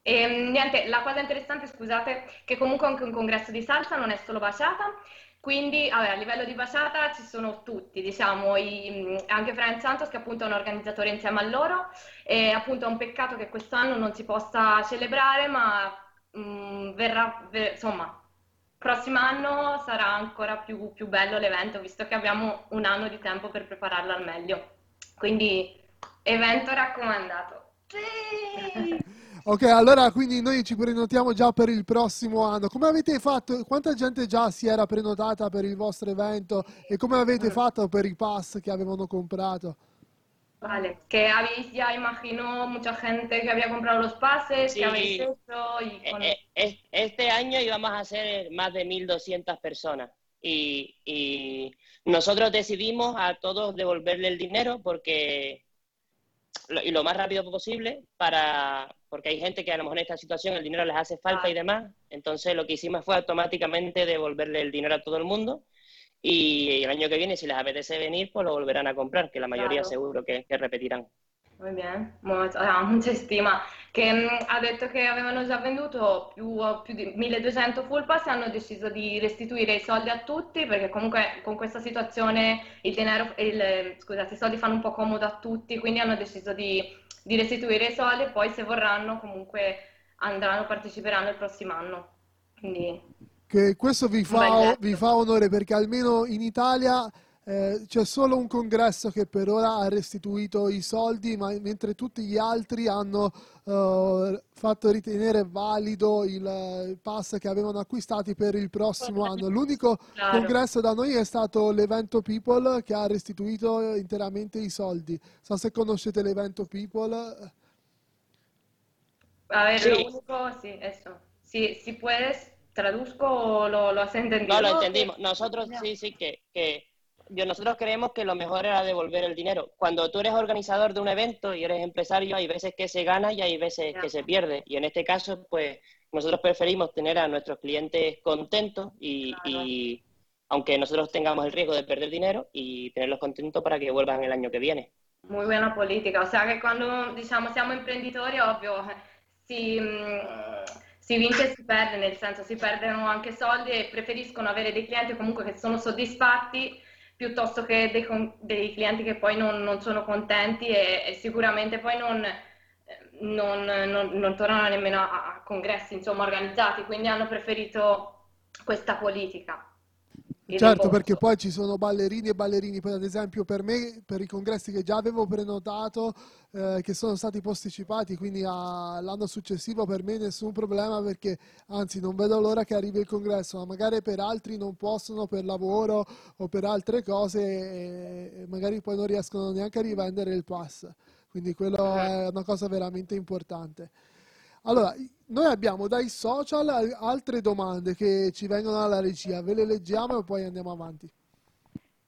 C: E, niente, la cosa interessante, scusate, che comunque anche un congresso di salsa non è solo bachata, quindi vabbè, a livello di bachata ci sono tutti, diciamo, i- anche Frank Santos che appunto è un organizzatore insieme a loro, e appunto è un peccato che quest'anno non si possa celebrare, ma mm, verrà, ve- insomma, prossimo anno sarà ancora più, più bello l'evento, visto che abbiamo un anno di tempo per prepararlo al meglio. Quindi, evento raccomandato.
D: Sí.
B: Ok, allora quindi noi ci prenotiamo già per il prossimo anno. Come avete fatto? Quanta gente già si era prenotata per il vostro evento e come avete fatto per i pass che avevano comprato?
C: Vale, que habéis ya, imagino, mucha gente que había comprado los pases,
A: Sí.
C: que habéis hecho y
A: Eh,
C: con-
A: eh, es- Este año íbamos a ser más de 1.200 personas y, y nosotros decidimos a todos devolverle el dinero porque y lo más rápido posible para porque hay gente que a lo mejor en esta situación el dinero les hace falta y demás. Entonces lo que hicimos fue automáticamente devolverle el dinero a todo el mundo y el año que viene si les apetece venir pues lo volverán a comprar, que la mayoría
C: Claro.
A: seguro que, que repetirán.
C: Muy bien, molto- ha mucha stima. Che mh, ha detto che avevano già venduto più, più di 1200 full pass e hanno deciso di restituire i soldi a tutti perché comunque con questa situazione il denaro, il- scusate, i soldi fanno un po' comodo a tutti, quindi hanno deciso di, di restituire i soldi e poi se vorranno comunque andranno, parteciperanno il prossimo anno. Quindi
B: Che questo vi fa, vi fa onore perché almeno in Italia eh, c'è solo un congresso che per ora ha restituito i soldi, ma mentre tutti gli altri hanno eh, fatto ritenere valido il, il pass che avevano acquistati per il prossimo anno. L'unico
C: Claro.
B: congresso da noi è stato l'Evento People che ha restituito interamente i soldi. So se conoscete l'Evento People.
C: A ver,
A: Sí.
C: lo único, sí, eso. Si, si puedes, traduzco o lo, lo has entendido.
A: No, lo
D: que-
A: entendimos. Nosotros
D: Ya.
A: sí, sí, que, que yo, nosotros creemos que lo mejor era devolver el dinero. Cuando tú eres organizador de un evento y eres empresario, hay veces que se gana y hay veces
C: Ya.
A: que se pierde. Y en este caso, pues nosotros preferimos tener a nuestros clientes contentos y,
C: Claro.
A: y aunque nosotros tengamos el riesgo de perder dinero y tenerlos contentos para que vuelvan el año que viene.
C: Muy buena politica, o sea che quando diciamo siamo imprenditori, ovvio, si, mh, si vince e si perde, nel senso si perdono anche soldi e preferiscono avere dei clienti comunque che sono soddisfatti piuttosto che dei, dei clienti che poi non, non sono contenti e, e sicuramente poi non, non, non- non tornano nemmeno a, a congressi insomma organizzati, quindi hanno preferito questa politica.
B: Certo, perché poi ci sono ballerini e ballerini, poi ad esempio per me, per i congressi che già avevo prenotato, eh, che sono stati posticipati, quindi all'anno successivo per me nessun problema perché anzi non vedo l'ora che arrivi il congresso, ma magari per altri non possono per lavoro o per altre cose e, e magari poi non riescono neanche a rivendere il pass, quindi quello è una cosa veramente importante. Allora, noi abbiamo dai social al- altre domande che ci vengono dalla regia, ve le leggiamo e poi andiamo avanti.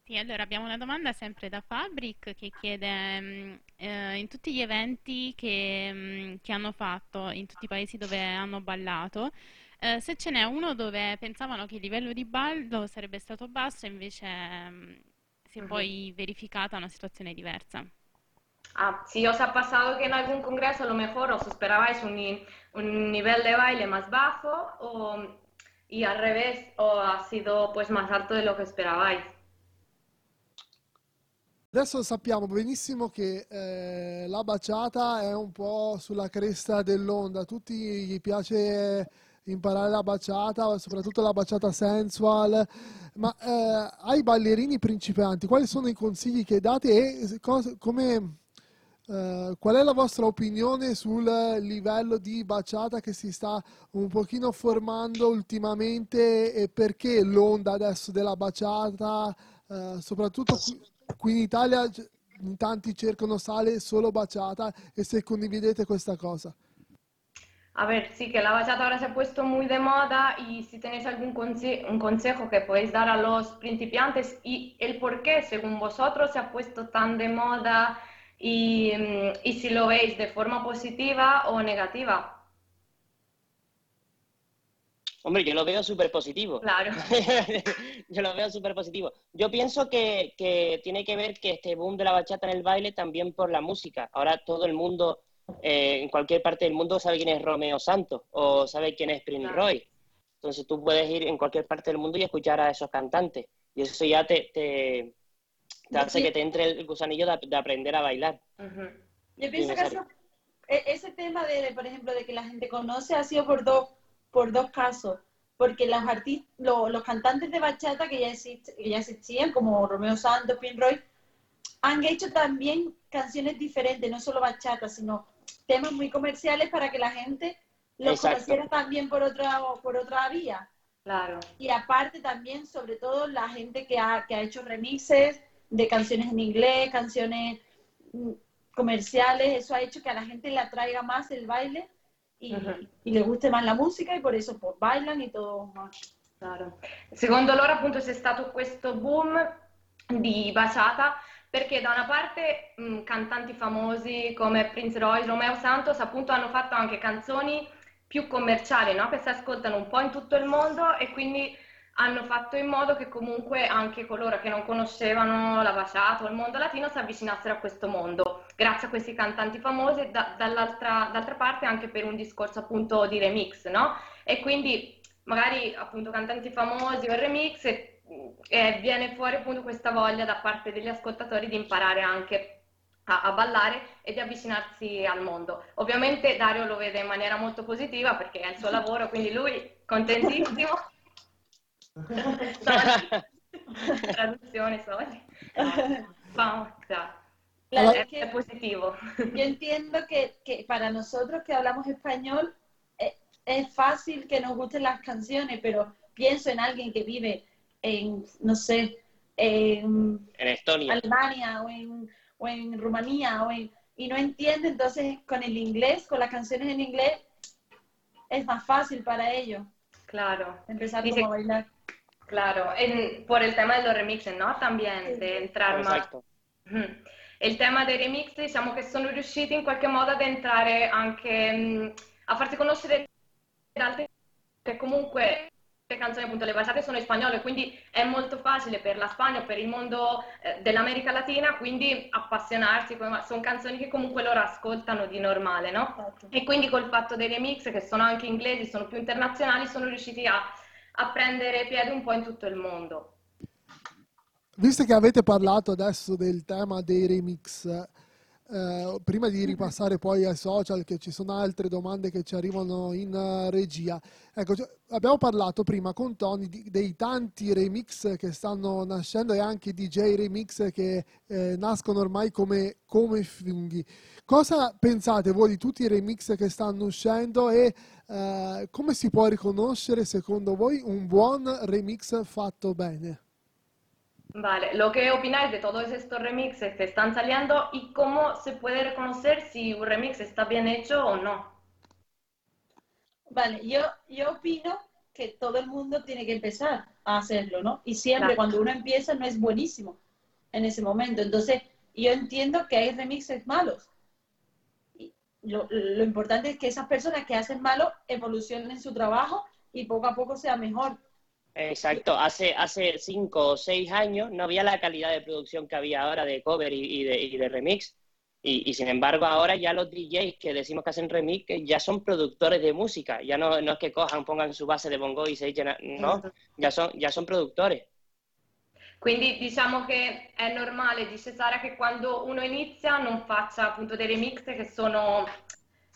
E: Sì, allora abbiamo una domanda sempre da Fabric che chiede mh, eh, in tutti gli eventi che, mh, che hanno fatto, in tutti i paesi dove hanno ballato, eh, se ce n'è uno dove pensavano che il livello di ballo sarebbe stato basso e invece mh, si è
C: Mhm.
E: poi verificata una situazione diversa.
C: Ah, sí, os ha pasado que en algún congreso a lo mejor os esperabais un, un nivel de baile más bajo o, y al revés, o ha sido pues más alto de lo que esperabais.
B: Adesso sappiamo benissimo che eh, la baciata è un po' sulla cresta dell'onda, a tutti gli piace imparare la baciata, soprattutto la baciata sensual, ma eh, ai ballerini principianti, quali sono i consigli che date e cos- come, eh, qual è la vostra opinione sul livello di baciata che si sta un pochino formando ultimamente e perché l'onda adesso della baciata, eh, soprattutto qui, qui in Italia, in tanti cercano sale solo baciata e se condividete questa cosa.
C: A ver, sí, que la bachata ahora se ha puesto muy de moda y si tenéis algún conse- un consejo que podéis dar a los principiantes y el por qué, según vosotros, se ha puesto tan de moda y, mm, y si lo veis de forma positiva o negativa.
A: Hombre, yo lo veo súper positivo.
C: Claro.
A: Yo lo veo súper positivo. Yo pienso que, que tiene que ver que este boom de la bachata en el baile también por la música. Ahora todo el mundo, eh, en cualquier parte del mundo, sabe quién es Romeo Santos o sabe quién es Prince
C: Claro.
A: Roy. Entonces tú puedes ir en cualquier parte del mundo y escuchar a esos cantantes. Y eso ya te, te, te hace
D: Sí.
A: que te entre el gusanillo de, de aprender a bailar.
D: Yo pienso que eso- e- ese tema de, por ejemplo, de que la gente conoce ha sido por dos, por dos casos. Porque los artistas, los cantantes de bachata que ya, exist- que ya existían, como Romeo Santos, Pin Roy, han hecho también canciones diferentes, no solo bachata, sino temas muy comerciales para que la gente los
A: Exacto.
D: conociera también por otra, por otra vía.
C: Claro.
D: Y aparte también, sobre todo, la gente que ha, que ha hecho remixes de canciones en inglés, canciones mm, comerciales, eso ha hecho que a la gente le atraiga más el baile y, y le guste más la música y por eso pues bailan y todo más.
C: Claro. Secondo loro appunto c'è stato questo boom di baciata perché da una parte mh, cantanti famosi come Prince Royce, Romeo Santos appunto hanno fatto anche canzoni più commerciali, no? Che si ascoltano un po' in tutto il mondo e quindi hanno fatto in modo che comunque anche coloro che non conoscevano la baciata o il mondo latino si avvicinassero a questo mondo, grazie a questi cantanti famosi e da- dall'altra, d'altra parte anche per un discorso appunto di remix, no? E quindi magari appunto cantanti famosi o il remix e, e viene fuori appunto questa voglia da parte degli ascoltatori di imparare anche a, a ballare e di avvicinarsi al mondo. Ovviamente Dario lo vede in maniera molto positiva perché è il suo lavoro, quindi lui contentissimo. Sorry. Vamos, claro.
D: Claro,
C: Es,
D: es que
C: es positivo.
D: yo entiendo que, que para nosotros que hablamos español eh, es fácil que nos gusten las canciones, pero pienso en alguien que vive en, no sé, en
A: En Estonia.
D: Alemania o en, o en Rumanía o en, y no entiende, entonces con el inglés, con las canciones en inglés, es más fácil para ellos
C: Claro.
D: empezar
C: Dice-
D: como a bailar.
C: Claro, en- por el tema de los remixes, no? También, de entrar más.
A: Esatto.
C: Mhm. Il tema dei remix, diciamo che sono riusciti in qualche modo ad entrare anche mh, a farsi conoscere da altre che comunque le canzoni appunto le basate sono in spagnolo, quindi è molto facile per la Spagna o per il mondo eh, dell'America Latina, quindi appassionarsi, come- sono canzoni che comunque loro ascoltano di normale, no? E quindi col fatto dei remix, che sono anche inglesi, sono più internazionali, sono riusciti a, a prendere piede un po' in tutto il mondo.
B: Visto che avete parlato adesso del tema dei remix, eh, prima di ripassare poi ai social, che ci sono altre domande che ci arrivano in eh, regia, ecco, cioè, abbiamo parlato prima con Tony di- dei tanti remix che stanno nascendo e anche DJ remix che eh, nascono ormai come, come funghi. Cosa pensate voi di tutti i remix che stanno uscendo e eh, come si può riconoscere secondo voi un buon remix fatto bene?
C: Vale, lo que opináis de todos estos remixes que están saliendo y cómo se puede reconocer si un remix está bien hecho o no.
D: Vale, yo, yo opino que todo el mundo tiene que empezar a hacerlo, ¿no? Y siempre
C: Claro.
D: cuando uno empieza no es buenísimo en ese momento. Entonces, yo entiendo que hay remixes malos. Y lo, lo importante es que esas personas que hacen malo evolucionen su trabajo y poco a poco sea mejor.
A: Exacto, hace, hace cinco o seis años no había la calidad de producción que había ahora de cover y, y de, y de remix. Y, y sin embargo ahora ya los DJs que decimos que hacen remix ya son productores de música, ya no, no es que cojan, pongan su base de bongo y se echen, a- no, ya son, ya son productores.
C: Quindi diciamo che è normale, dice Sara, che quando uno inizia non faccia appunto dei remix che sono,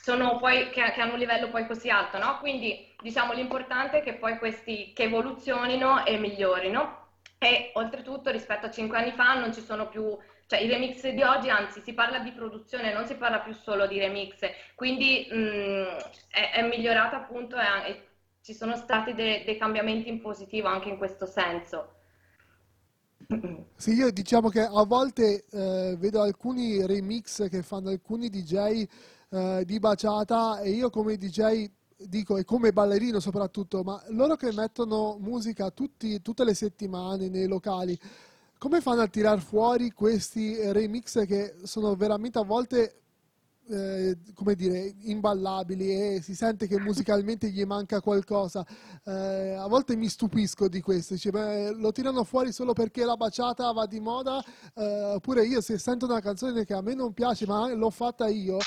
C: sono poi, che, che hanno un livello poi così alto, no? Quindi diciamo l'importante è che poi questi che evoluzionino e migliorino. E oltretutto rispetto a cinque anni fa non ci sono più, cioè i remix di oggi, anzi si parla di produzione, non si parla più solo di remix, quindi mh, è, è migliorata appunto e, e ci sono stati de- dei cambiamenti in positivo anche in questo senso.
B: Sì, io diciamo che a volte eh, vedo alcuni remix che fanno alcuni DJ eh, di baciata e io come DJ dico, e come ballerino soprattutto, ma loro che mettono musica tutti- tutte le settimane nei locali, come fanno a tirar fuori questi remix che sono veramente a volte eh, come dire, imballabili e si sente che musicalmente gli manca qualcosa. Eh, a volte mi stupisco di questo, dice, "Beh, lo tirano fuori solo perché la baciata va di moda, eh, oppure io se sento una canzone che a me non piace, ma l'ho fatta io,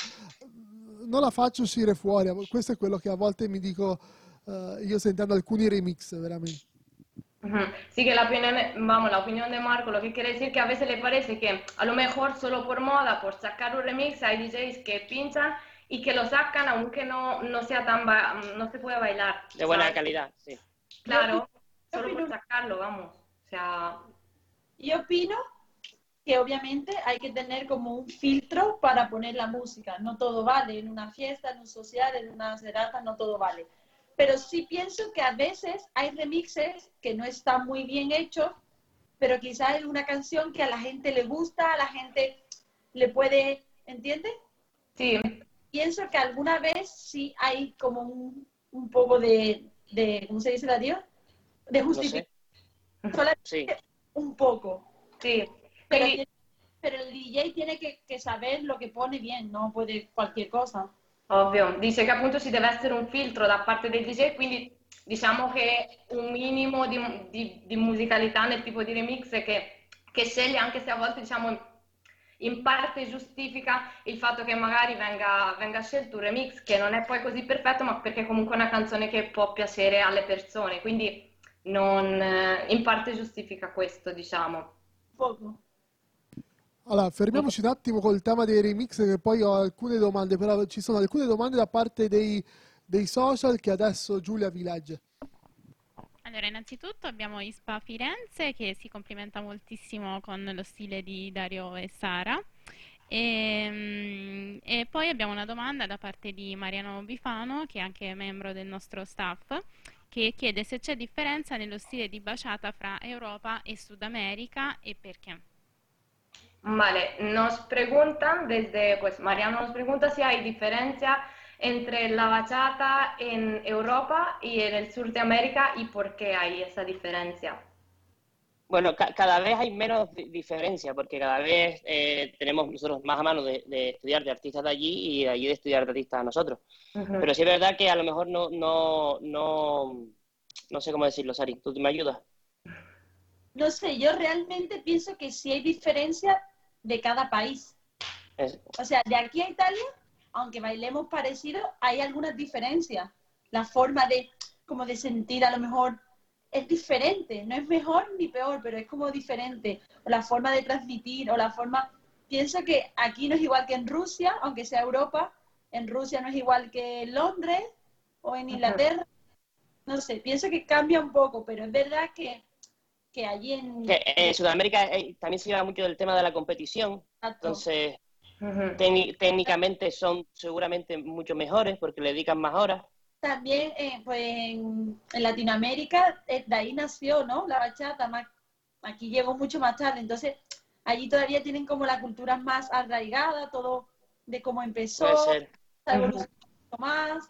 B: non la faccio uscire fuori. Questo è quello che a volte mi dico eh, io sentendo alcuni remix, veramente.
C: Sí, que la opinión, vamos, la opinión de Marco, lo que quiere decir que a veces le parece que a lo mejor solo por moda, por sacar un remix, hay DJs que pinchan y que lo sacan aunque no, no sea tan, ba- no se puede bailar.
A: De buena calidad, sí.
C: Claro,
D: Yo
C: solo por
D: opino-
C: sacarlo, vamos. O sea,
D: Yo opino que obviamente hay que tener como un filtro para poner la música. No todo vale. En una fiesta, en un social, en una serata, no todo vale. Pero sí pienso que a veces hay remixes que no están muy bien hechos, pero quizás es una canción que a la gente le gusta, a la gente le puede, ¿entiendes?
C: sí,
D: Pienso que alguna vez sí hay como un, un poco de, de, ¿cómo se dice la Dios? De
A: No
D: justificación.
A: sé,
D: Solamente
A: sí.
D: un poco.
C: sí.
D: Pero, tiene- pero el DJ tiene que, que saber lo que pone bien, no puede cualquier cosa.
C: Ovvio, dice che appunto ci deve essere un filtro da parte del DJ, quindi diciamo che un minimo di, di- di musicalità nel tipo di remix che, che sceglie, anche se a volte diciamo in parte giustifica il fatto che magari venga, venga scelto un remix che non è poi così perfetto, ma perché comunque è una canzone che può piacere alle persone, quindi non, eh, in parte giustifica questo, diciamo.
D: Poco.
B: Allora, fermiamoci un attimo col tema dei remix che poi ho alcune domande, però ci sono alcune domande da parte dei, dei social che adesso Giulia vi legge.
E: Allora, innanzitutto abbiamo Ispa Firenze che si complimenta moltissimo con lo stile di Dario e Sara. E, mm, e poi abbiamo una domanda da parte di Mariano Bifano, che è anche membro del nostro staff, que chiede se c'è differenza nello stile di baciata fra Europa e Sud América y por qué.
C: Vale, nos preguntan desde, pues Mariano nos pregunta si hay diferencia entre la bachata en Europa y en el sur de América y por qué hay esa diferencia.
A: Bueno, cada vez hay menos diferencia porque cada vez eh, tenemos nosotros más a mano de, estudiar de artistas de allí y de allí de estudiar de artistas a nosotros. Pero sí es verdad que a lo mejor no, no, no, no sé cómo decirlo, Sari. ¿Tú me ayudas?
D: No sé, yo realmente pienso que sí hay diferencia de cada país. O sea, de aquí a Italia, aunque bailemos parecido, hay algunas diferencias. La forma de, como de sentir a lo mejor es diferente, no es mejor ni peor, pero es como diferente. O la forma de transmitir, o la forma... Pienso que aquí no es igual que en Rusia, aunque sea Europa, en Rusia no es igual que en Londres o en Inglaterra. No sé, pienso que cambia un poco, pero es verdad que, que allí en...
A: en Sudamérica eh, también se lleva mucho del tema de la competición, entonces técnicamente son seguramente mucho mejores porque le dedican más horas.
D: También eh, pues en, Latinoamérica, eh, de ahí nació, ¿no? La bachata, más, aquí llegó mucho más tarde, entonces allí todavía tienen como la cultura más arraigada, todo de cómo empezó, más.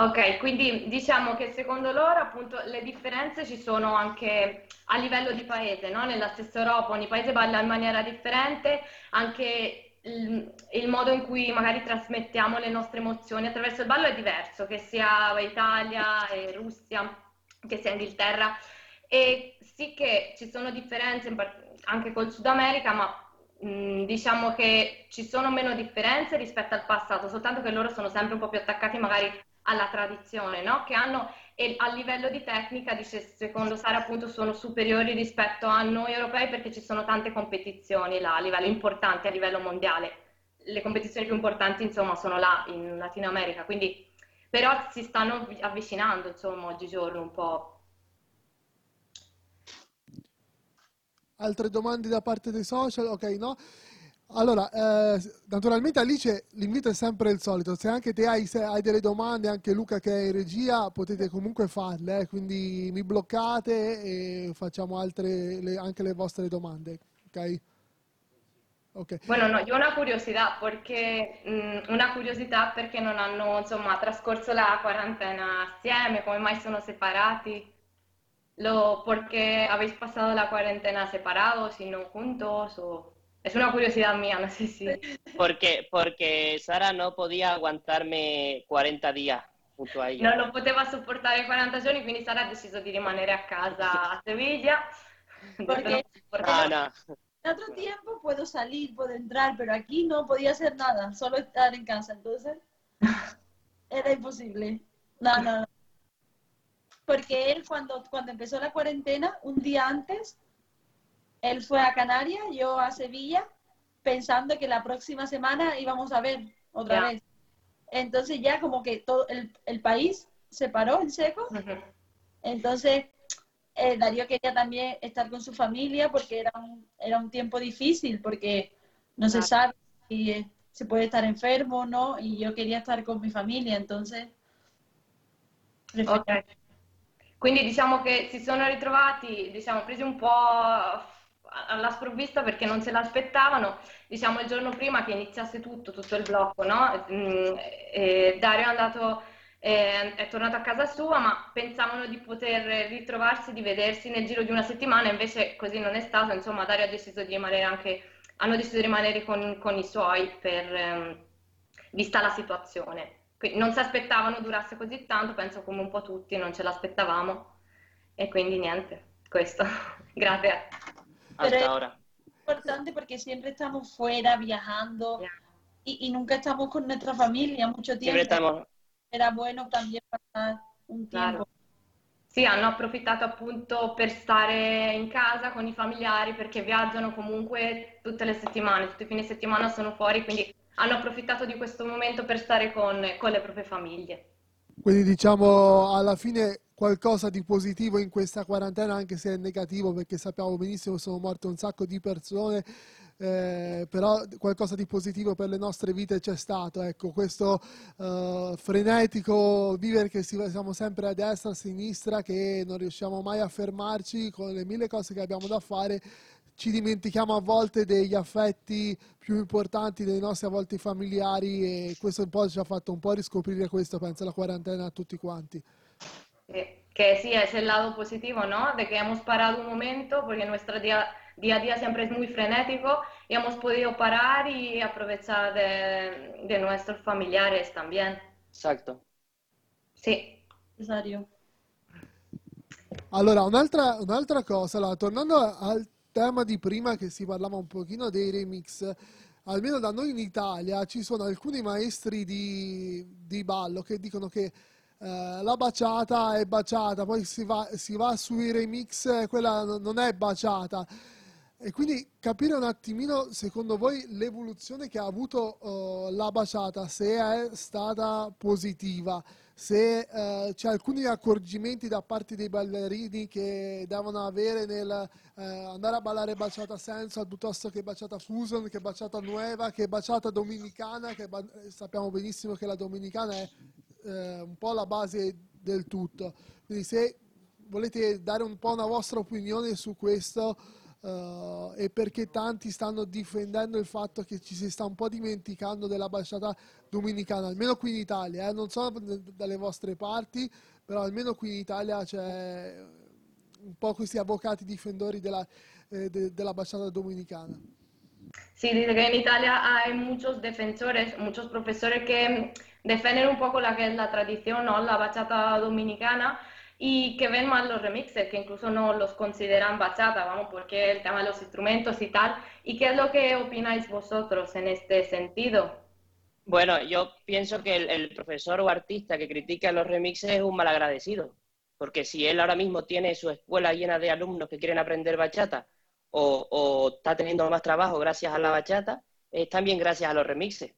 C: Ok, quindi diciamo che secondo loro appunto le differenze ci sono anche a livello di paese, no? Nella stessa Europa ogni paese balla in maniera differente, anche il, il, modo in cui magari trasmettiamo le nostre emozioni attraverso il ballo è diverso, che sia Italia e Russia, che sia Inghilterra. E sì che ci sono differenze anche col Sud America, ma mh, diciamo che ci sono meno differenze rispetto al passato, soltanto che loro sono sempre un po' più attaccati magari alla tradizione, no? che hanno a livello di tecnica, dice, secondo Sara, appunto sono superiori rispetto a noi europei perché ci sono tante competizioni là a livello importante, a livello mondiale. Le competizioni più importanti, insomma, sono là in Latino America, quindi però si stanno avvicinando, insomma, oggigiorno un po'.
B: Altre domande da parte dei social? Ok, no? Allora, eh, naturalmente Alice l'invito è sempre il solito, se anche te hai, hai, delle domande, anche Luca che è in regia, potete comunque farle, eh, quindi mi bloccate e facciamo altre, le, anche le vostre domande, ok?
C: Okay. Bueno, no, io ho una curiosità perché, mh, una curiosità perché non hanno insomma, trascorso la quarantena assieme, come mai sono separati? Lo, perché habéis pasado la quarantena separados y no juntos? O... Es una curiosidad mía, no sé si.
A: Porque, porque Sara no podía aguantarme 40 días junto a ella.
C: Non lo poteva sopportare 40 giorni, quindi Sara ha deciso di rimanere a casa a Sevilla.
D: Porque ah, no. en otro tiempo puedo salir, puedo entrar, pero aquí no podía hacer nada, solo estar en casa. Entonces, era imposible. No, no, no. Porque él, cuando, cuando empezó la cuarentena, un día antes, él fue a Canarias, yo a Sevilla, pensando que la próxima semana íbamos a ver otra vez. Entonces ya como que todo el, el país se paró en seco. Entonces eh, Darío quería también estar con su familia porque era un, era un tiempo difícil, porque no se sabe si eh, se puede estar enfermo o no, y yo quería estar con mi familia, entonces...
C: Ok. Quindi diciamo che si sono ritrovati, diciamo, presi un po' alla sprovvista perché non se l'aspettavano, diciamo il giorno prima che iniziasse tutto, tutto il blocco, no? Mm, e Dario è andato, eh, è tornato a casa sua, ma pensavano di poter ritrovarsi, di vedersi nel giro di una settimana, invece così non è stato, insomma Dario ha deciso di rimanere anche, hanno deciso di rimanere con, con i suoi per, eh, vista la situazione. Quindi non si aspettavano durasse così tanto, penso come un po' tutti, non ce l'aspettavamo e quindi niente, questo. Grazie.
A: Hasta Pero ahora.
D: Es importante porque siempre estamos fuera, viajando y, y, nunca estamos con nuestra familia mucho tiempo.
A: Siempre estamos...
D: Era bueno también pasar un tiempo. Claro.
C: Sì, hanno approfittato appunto per stare in casa con i familiari perché viaggiano comunque tutte le settimane, tutti i fine settimana sono fuori, quindi hanno approfittato di questo momento per stare con, con le proprie famiglie.
B: Quindi diciamo alla fine qualcosa di positivo in questa quarantena, anche se è negativo, perché sappiamo benissimo che sono morte un sacco di persone, eh, però qualcosa di positivo per le nostre vite c'è stato. Ecco, questo eh, frenetico vivere che si, siamo sempre a destra, a sinistra, che non riusciamo mai a fermarci con le mille cose che abbiamo da fare ci dimentichiamo a volte degli affetti più importanti dei nostri a volte familiari e questo un po' ci ha fatto un po' riscoprire questo, penso, la quarantena a tutti quanti.
C: Que, que sí, es el lado positivo, ¿no? De que hemos parado un momento porque nuestro día, día a día siempre es muy frenético y hemos podido parar y aprovechar de, de nuestros familiares también.
A: Exacto.
C: Sí.
D: Rosario.
B: Allora, un'altra, un'altra cosa, allora, tornando al tema di prima che si parlava un pochino dei remix, almeno da noi in Italia ci sono alcuni maestri di, di ballo che dicono che eh, la baciata è baciata, poi si va, si va sui remix, quella non- non è baciata. E quindi capire un attimino, secondo voi, l'evoluzione che ha avuto eh, la baciata, se è stata positiva, se eh, c'è alcuni accorgimenti da parte dei ballerini che devono avere nel eh, andare a ballare baciata senza piuttosto che baciata fusion, che baciata nuova, che baciata dominicana, che ba- sappiamo benissimo che la dominicana è eh, un po' la base del tutto. Quindi se volete dare un po' una vostra opinione su questo eh, e perché tanti stanno difendendo il fatto che ci si sta un po' dimenticando della baciata dominicana, almeno qui in Italia, eh, non so dalle vostre parti, però almeno qui in Italia c'è un po' questi avvocati difensori della, eh, de- della baciata dominicana.
C: Sí, dice que en Italia hay muchos defensores, muchos profesores que defienden un poco la que es la tradición, ¿no? La bachata dominicana y que ven mal los remixes, que incluso no los consideran bachata, vamos, porque el tema de los instrumentos y tal. ¿Y qué es lo que opináis vosotros en este sentido?
A: Bueno, yo pienso que el, el profesor o artista que critica los remixes es un malagradecido, porque si él ahora mismo tiene su escuela llena de alumnos que quieren aprender bachata o, o está teniendo más trabajo gracias a la bachata, es también gracias a los remixes.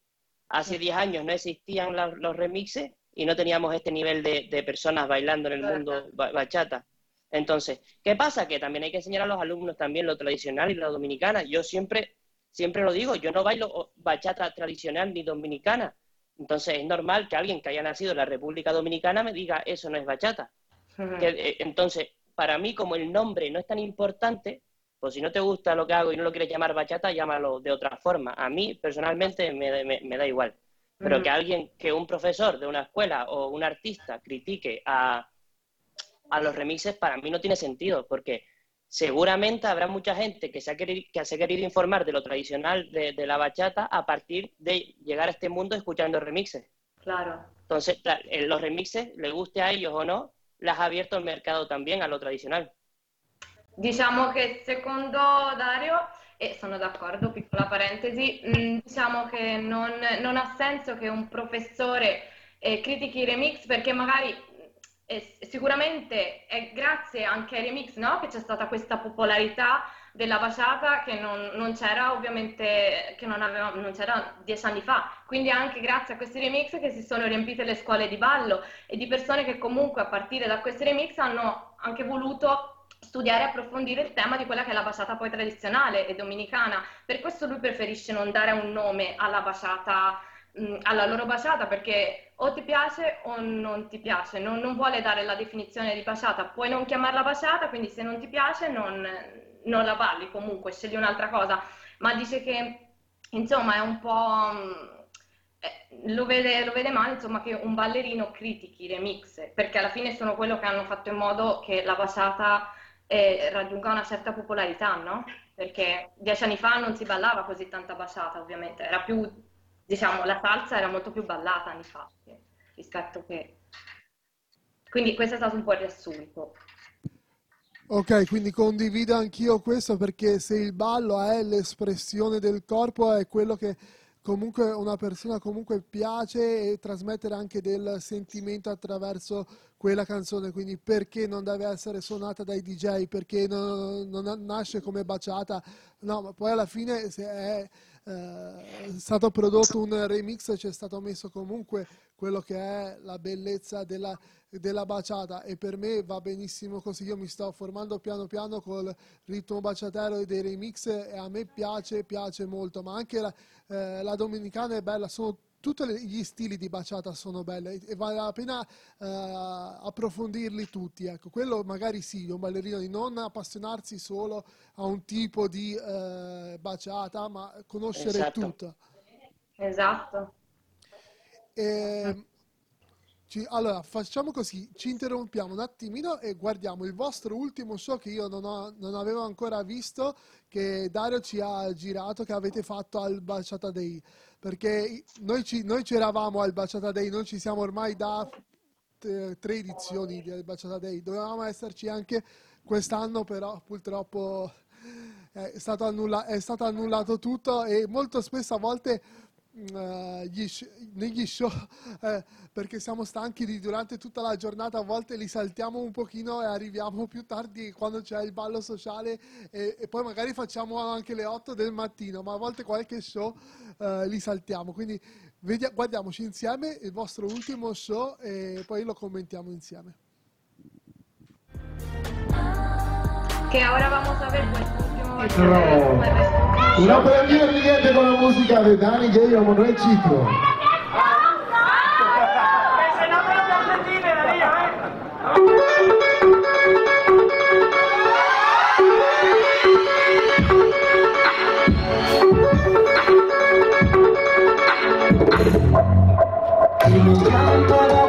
A: Hace 10 años no existían la- los remixes y no teníamos este nivel de, de personas bailando en el mundo ba- bachata. Entonces, ¿qué pasa? Que también hay que enseñar a los alumnos también lo tradicional y lo dominicana. Yo siempre, siempre lo digo, yo no bailo bachata tradicional ni dominicana. Entonces es normal que alguien que haya nacido en la República Dominicana me diga eso no es bachata. Que, eh, entonces, para mí, como el nombre no es tan importante, pues si no te gusta lo que hago y no lo quieres llamar bachata, llámalo de otra forma. A mí, personalmente, me, me- me da igual. Pero
C: Ujú.
A: que alguien, que un profesor de una escuela o un artista critique a, a los remixes, para mí no tiene sentido, porque seguramente habrá mucha gente que se ha querido, que se ha querido informar de lo tradicional de, de la bachata a partir de llegar a este mundo escuchando remixes.
C: Claro.
A: Entonces, eh, los remixes, le guste a ellos o no, las ha abierto el mercado también a lo tradicional.
C: Diciamo che secondo Dario, e sono d'accordo, piccola parentesi, mh, diciamo che non, non ha senso che un professore eh, critichi i remix perché magari eh, sicuramente è grazie anche ai remix no, che c'è stata questa popolarità della baciata che non, non c'era ovviamente, che non, aveva, non c'era dieci anni fa. Quindi anche grazie a questi remix che si sono riempite le scuole di ballo e di persone che comunque a partire da questi remix hanno anche voluto studiare e approfondire il tema di quella che è la baciata poi tradizionale e dominicana. Per questo lui preferisce non dare un nome alla baciata, mh, alla loro baciata, perché o ti piace o non ti piace, non, non vuole dare la definizione di baciata. Puoi non chiamarla baciata, quindi se non ti piace non, non la balli comunque, scegli un'altra cosa. Ma dice che insomma è un po'... mh, eh, lo vede, lo vede male, insomma, che un ballerino critichi i remix, perché alla fine sono quello che hanno fatto in modo che la baciata eh, raggiunga una certa popolarità, no? Perché dieci anni fa non si ballava così tanta baciata, ovviamente, era più, diciamo, la salsa era molto più ballata anni fa rispetto che... Quindi questo è stato un po' il riassunto.
B: Ok, quindi condivido anch'io questo perché se il ballo è l'espressione del corpo, è quello che comunque una persona comunque piace e trasmettere anche del sentimento attraverso quella canzone, quindi perché non deve essere suonata dai DJ, perché non, non nasce come baciata, no, ma poi alla fine se è eh, stato prodotto un remix c'è stato messo comunque quello che è la bellezza della, della baciata. E per me va benissimo così, io mi sto formando piano piano col ritmo baciatero e dei remix e a me piace, piace molto, ma anche la, eh, la dominicana è bella, sono tutti gli stili di baciata sono belli e vale la pena eh, approfondirli tutti. Ecco, quello magari sì, un ballerino di non appassionarsi solo a un tipo di eh, baciata, ma conoscere
A: Esatto.
B: tutto.
C: Esatto.
B: E, ci- allora, facciamo così, ci interrompiamo un attimino e guardiamo il vostro ultimo show che io non, ho- non avevo ancora visto, che Dario ci ha girato, che avete fatto al Baciata Day, perché noi ci, noi ci eravamo al Baciata Day, noi ci siamo ormai da eh, tre edizioni del Baciata Day, dovevamo esserci anche quest'anno, però purtroppo è stato, annulla- è stato annullato tutto e molto spesso a volte eh, gli sh- negli show eh, perché siamo stanchi di durante tutta la giornata a volte li saltiamo un pochino e arriviamo più tardi quando c'è il ballo sociale e, e poi magari facciamo anche le 8 del mattino ma a volte qualche show eh, li saltiamo. Quindi vedia- guardiamoci insieme il vostro ultimo show e poi lo commentiamo insieme.
C: Que ahora vamos a ver pues último
J: No. Una premiere niente con la musica de Dani Gay o Manuel Citro.
K: Estoy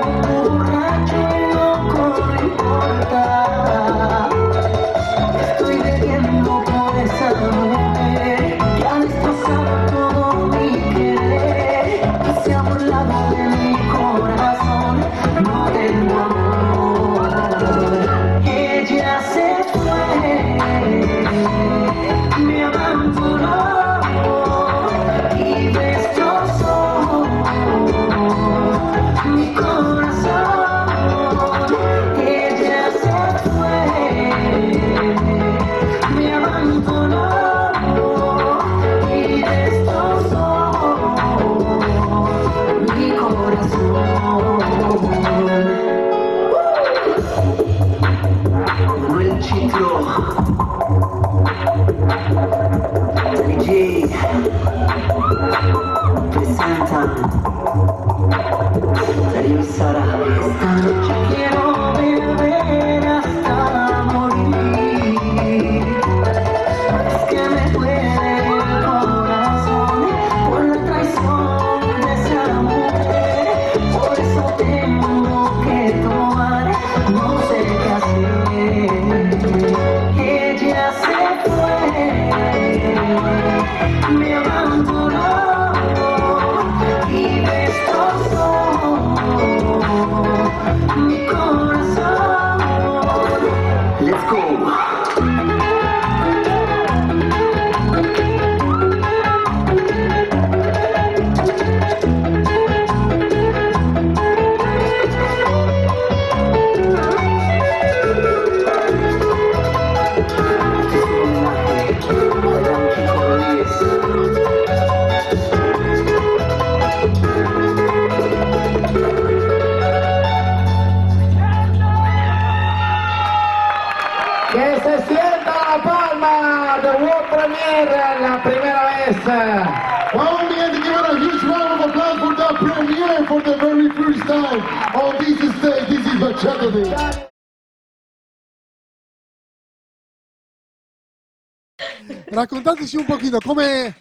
B: Pochino come...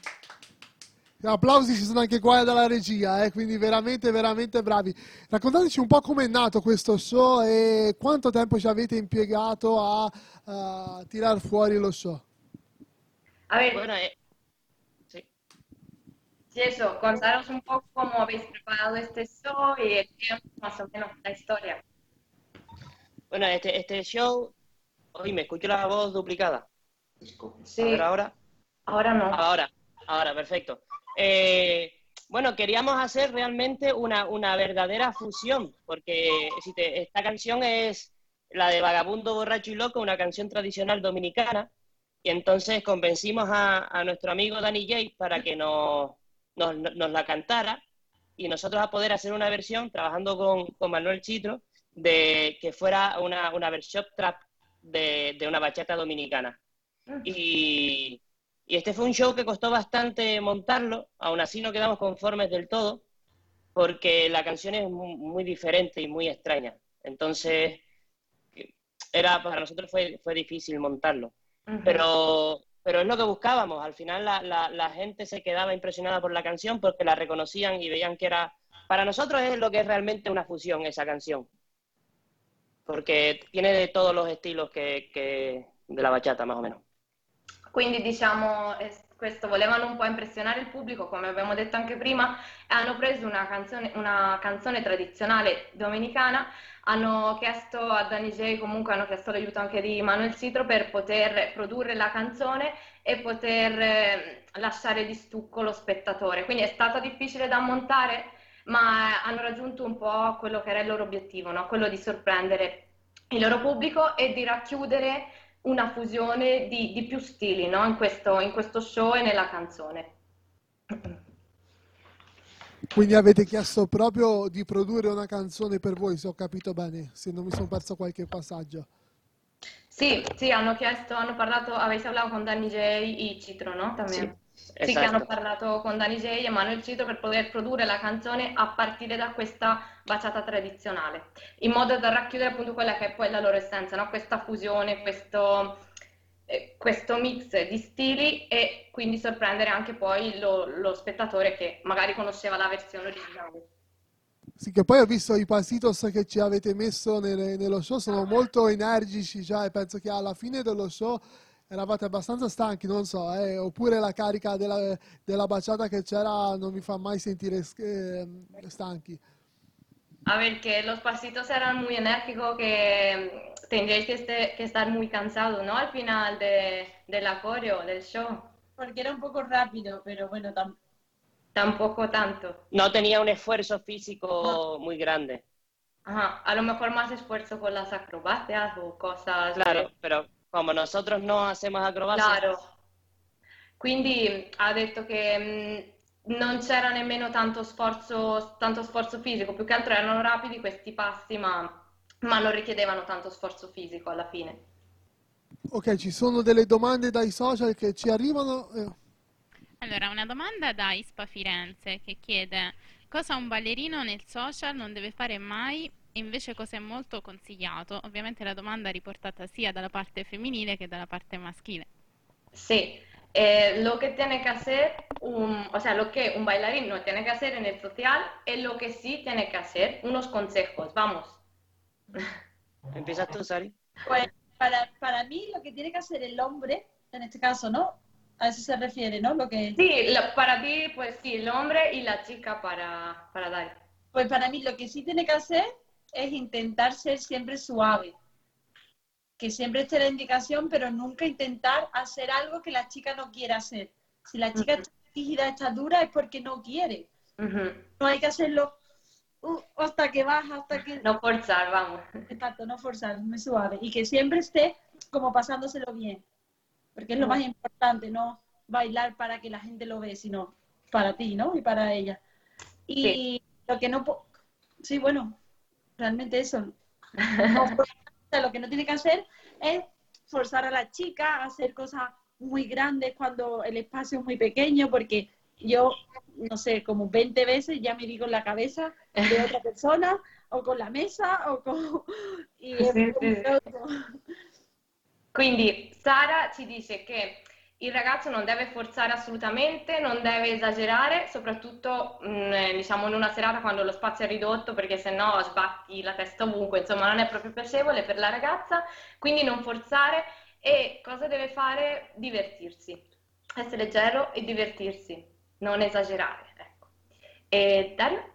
B: Applausi ci sono anche qua dalla regia, eh, quindi veramente, veramente bravi. Raccontateci un po' come è nato questo show e quanto tempo ci avete impiegato a, a tirar fuori lo show.
C: A ver,
A: Bueno, eh, sí.
C: sí, eso, contaros un poco cómo habéis preparado este show y el tiempo, más o menos, la historia.
A: Bueno, este, este show, hoy me escucho la voz duplicada. A
C: Sí,
A: ver ahora.
C: Ahora no.
A: Ahora, ahora, perfecto. Eh, Bueno, queríamos hacer realmente una, una verdadera fusión, porque si te- esta canción es la de Vagabundo, Borracho y Loco, una canción tradicional dominicana, y entonces convencimos a, a nuestro amigo Danny J para que nos, nos, nos la cantara y nosotros a poder hacer una versión, trabajando con, con Manuel Chitro, de que fuera una, una versión trap de, de una bachata dominicana. Y, y este fue un show que costó bastante montarlo, aún así no quedamos conformes del todo, porque la canción es mu- muy diferente y muy extraña. Entonces, era, para nosotros fue, fue difícil montarlo. Pero, pero es lo que buscábamos. Al final la, la, la gente se quedaba impresionada por la canción porque la reconocían y veían que era... Para nosotros es lo que es realmente una fusión esa canción. Porque tiene de todos los estilos que, que de la bachata, más o menos.
C: Quindi diciamo es- questo, volevano un po' impressionare il pubblico, come abbiamo detto anche prima, hanno preso una canzone, una canzone tradizionale dominicana, hanno chiesto a Danny J, comunque hanno chiesto l'aiuto anche di Manuel Citro per poter produrre la canzone e poter eh, lasciare di stucco lo spettatore. Quindi è stata difficile da montare, ma hanno raggiunto un po' quello che era il loro obiettivo, no? Quello di sorprendere il loro pubblico e di racchiudere una fusione di, di più stili no? in, questo, in questo show e nella canzone.
B: Quindi avete chiesto proprio di produrre una canzone per voi, se ho capito bene, se non mi sono perso qualche passaggio.
C: Sì, sì, hanno chiesto, hanno parlato, avete parlato con Danny J y Citro, no? También. Sì, che
A: esatto.
C: hanno parlato con Danny J e Manuel Citro per poter produrre la canzone a partire da questa baciata tradizionale, in modo da racchiudere appunto quella che è poi la loro essenza, no? Questa fusione, questo, eh, questo mix di stili e quindi sorprendere anche poi lo, lo spettatore che magari conosceva la versione originale.
B: Sì, che poi ho visto i pasitos che ci avete messo nelle- nello show, sono molto energici, cioè penso che alla fine dello show eravate abbastanza stanchi, non so, eh, oppure la carica della, della baciata che c'era non mi fa mai sentire eh, stanchi.
C: A ver, que los pasitos eran muy enérgicos, que mm, tendríais que, este- que estar muy cansados, ¿no? Al final de, del acorio, del show.
D: Porque era un poco rápido, pero bueno, tam-
C: Tampoco tanto.
A: No tenía un esfuerzo físico muy grande.
C: Ajá, a lo mejor más esfuerzo con las acrobacias o cosas.
A: Claro, pero como nosotros no hacemos acrobacias,
C: Claro. Quindi ha detto che mh, non c'era nemmeno tanto sforzo, tanto sforzo fisico, più che altro erano rapidi questi passi, ma, ma non richiedevano tanto sforzo fisico alla fine.
B: Ok, ci sono delle domande dai social che ci arrivano. eh,
E: Allora, una domanda da Ispa Firenze che chiede cosa un ballerino nel social non deve fare mai invece cosa è molto consigliato. Ovviamente la domanda è riportata sia dalla parte femminile che dalla parte maschile.
C: Sí, eh, lo que tiene que hacer, un, o sea, lo que un bailarín no tiene que hacer en el social es lo que sí tiene que hacer, unos consejos, vamos.
A: empiezas tú, Sari.
D: Pues para, para mí lo que tiene que hacer el hombre, en este caso, ¿no? A eso se refiere, ¿no? Lo que,
C: Sí, lo- para ti, pues sí, el hombre y la chica para, para dar.
D: pues para mí lo que sí tiene que hacer es intentar ser siempre suave. Que siempre esté la indicación, pero nunca intentar hacer algo que la chica no quiera hacer. Si la chica está rígida, está dura, es porque no quiere. No hay que hacerlo uh, hasta que baja, hasta que...
C: No forzar, vamos.
D: Exacto, no forzar, muy suave. Y que siempre esté como pasándoselo bien. Porque es lo más importante, no bailar para que la gente lo ve, sino para ti, ¿no? Y para ella. Y lo que no... Sí, bueno, realmente eso. Lo que no tiene que hacer es forzar a la chica a hacer cosas muy grandes cuando el espacio es muy pequeño, porque yo, no sé, como 20 veces ya me digo en la cabeza de otra persona, o con la mesa, o con... Y
C: sì.
D: loco.
C: Quindi Sara ci dice che il ragazzo non deve forzare assolutamente, non deve esagerare, soprattutto mh, eh, diciamo in una serata quando lo spazio è ridotto, perché sennò sbatti la testa ovunque, insomma non è proprio piacevole per la ragazza, quindi non forzare e cosa deve fare? Divertirsi, essere leggero e divertirsi, non esagerare. Ecco. E Dario?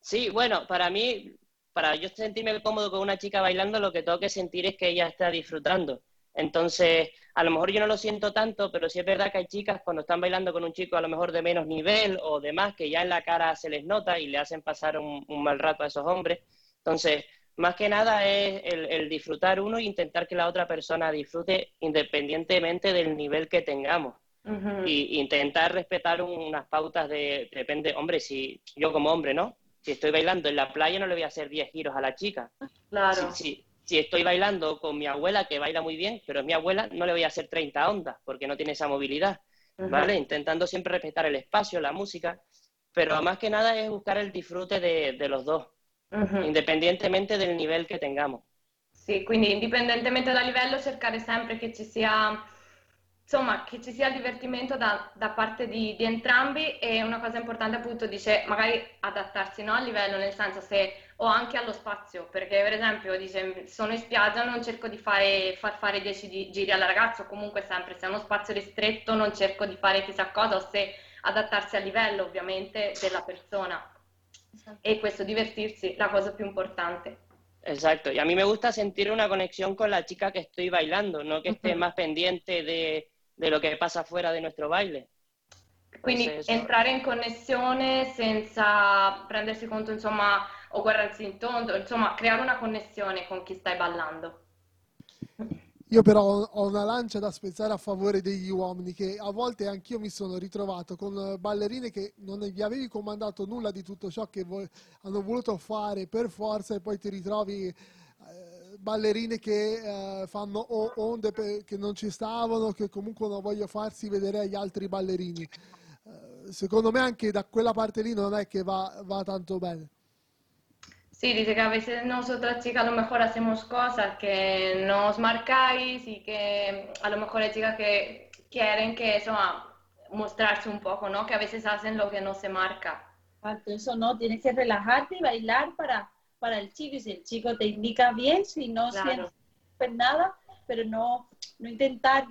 A: Sí, bueno, para mí, para yo sentirme cómodo con una chica bailando, lo que tengo que sentir es que ella está disfrutando. Entonces, a lo mejor yo no lo siento tanto, pero sí es verdad que hay chicas cuando están bailando con un chico a lo mejor de menos nivel o demás, que ya en la cara se les nota y le hacen pasar un, un mal rato a esos hombres. Entonces, más que nada es el, el disfrutar uno e intentar que la otra persona disfrute independientemente del nivel que tengamos. Y intentar respetar un- unas pautas de, depende, hombre, si yo como hombre, ¿no? Si estoy bailando en la playa no le voy a hacer 10 giros a la chica.
C: Claro.
A: Si estoy bailando con mi abuela, que baila muy bien, pero es mi abuela, no le voy a hacer 30 ondas, porque no tiene esa movilidad. ¿vale? Intentando siempre respetar el espacio, la música, pero más que nada es buscar el disfrute de, de los dos,
C: Ujú.
A: independientemente del nivel que tengamos.
C: Sì, quindi indipendentemente dal livello cercare sempre che ci sia, insomma, che ci sia divertimento da, da parte di, di entrambi e una cosa importante appunto dice magari adattarsi no, al livello, nel senso se o anche allo spazio, perché per esempio dice sono in spiaggia non cerco di fare, far fare 10 gi- giri alla ragazza o comunque sempre se è uno spazio ristretto non cerco di fare chissà cosa o se adattarsi al livello ovviamente della persona e questo divertirsi la cosa più importante.
A: Exacto, y a mí me gusta sentir una conexión con la chica que estoy bailando, no que esté más pendiente de, de lo que pasa fuera de nuestro baile.
C: Quindi
A: Entonces,
C: entrare in connessione senza prendersi conto, insomma, o guardarsi intorno, insomma, creare una connessione con chi stai ballando.
B: Io però ho, una lancia da spezzare a favore degli uomini che a volte anch'io mi sono ritrovato con eh, ballerine che non gli avevi comandato nulla di tutto ciò che vo- hanno voluto fare per forza e poi ti ritrovi eh, ballerine che eh, fanno o- onde pe- che non ci stavano, che comunque non voglio farsi vedere agli altri ballerini. Eh, secondo me anche da quella parte lì non è che va, va tanto bene.
C: Sí, dice que a veces nosotras chicas a lo mejor hacemos cosas que no os marcáis y que a lo mejor hay chicas que quieren que eso, a mostrarse un poco, ¿no? Que a veces hacen lo que no se marca.
D: Exacto, eso no, tienes que relajarte y bailar para, para el chico. Y si el chico te indica bien, si no
C: Claro.
D: sientes pues nada, pero no, no intentar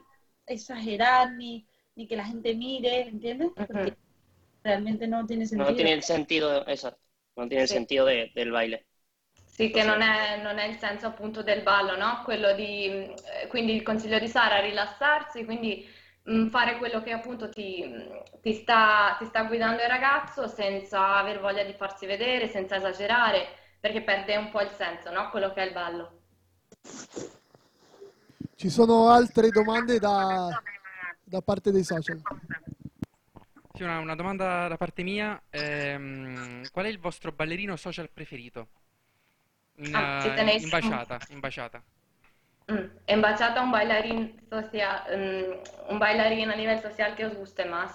D: exagerar ni, ni que la gente mire, ¿entiendes? Porque realmente no tiene sentido.
A: no tiene el sentido, exacto, no tiene el
C: Sí.
A: sentido de- del baile.
C: Sì, che non è, non è il senso appunto del ballo, no? Quello di, eh, quindi il consiglio di Sara è rilassarsi, quindi mh, fare quello che appunto ti, ti sta, ti sta guidando il ragazzo senza aver voglia di farsi vedere, senza esagerare, perché perde un po' il senso, no? Quello che è il ballo.
B: Ci sono altre domande da, da parte dei social?
H: Sì, una, una domanda da parte mia. ehm, qual è il vostro ballerino social preferito? In,
C: Ah, ci
H: eh, in baciata, in baciata.
C: Mm. En bachata un bailarín social, mm, un bailarín a nivel social que os guste más.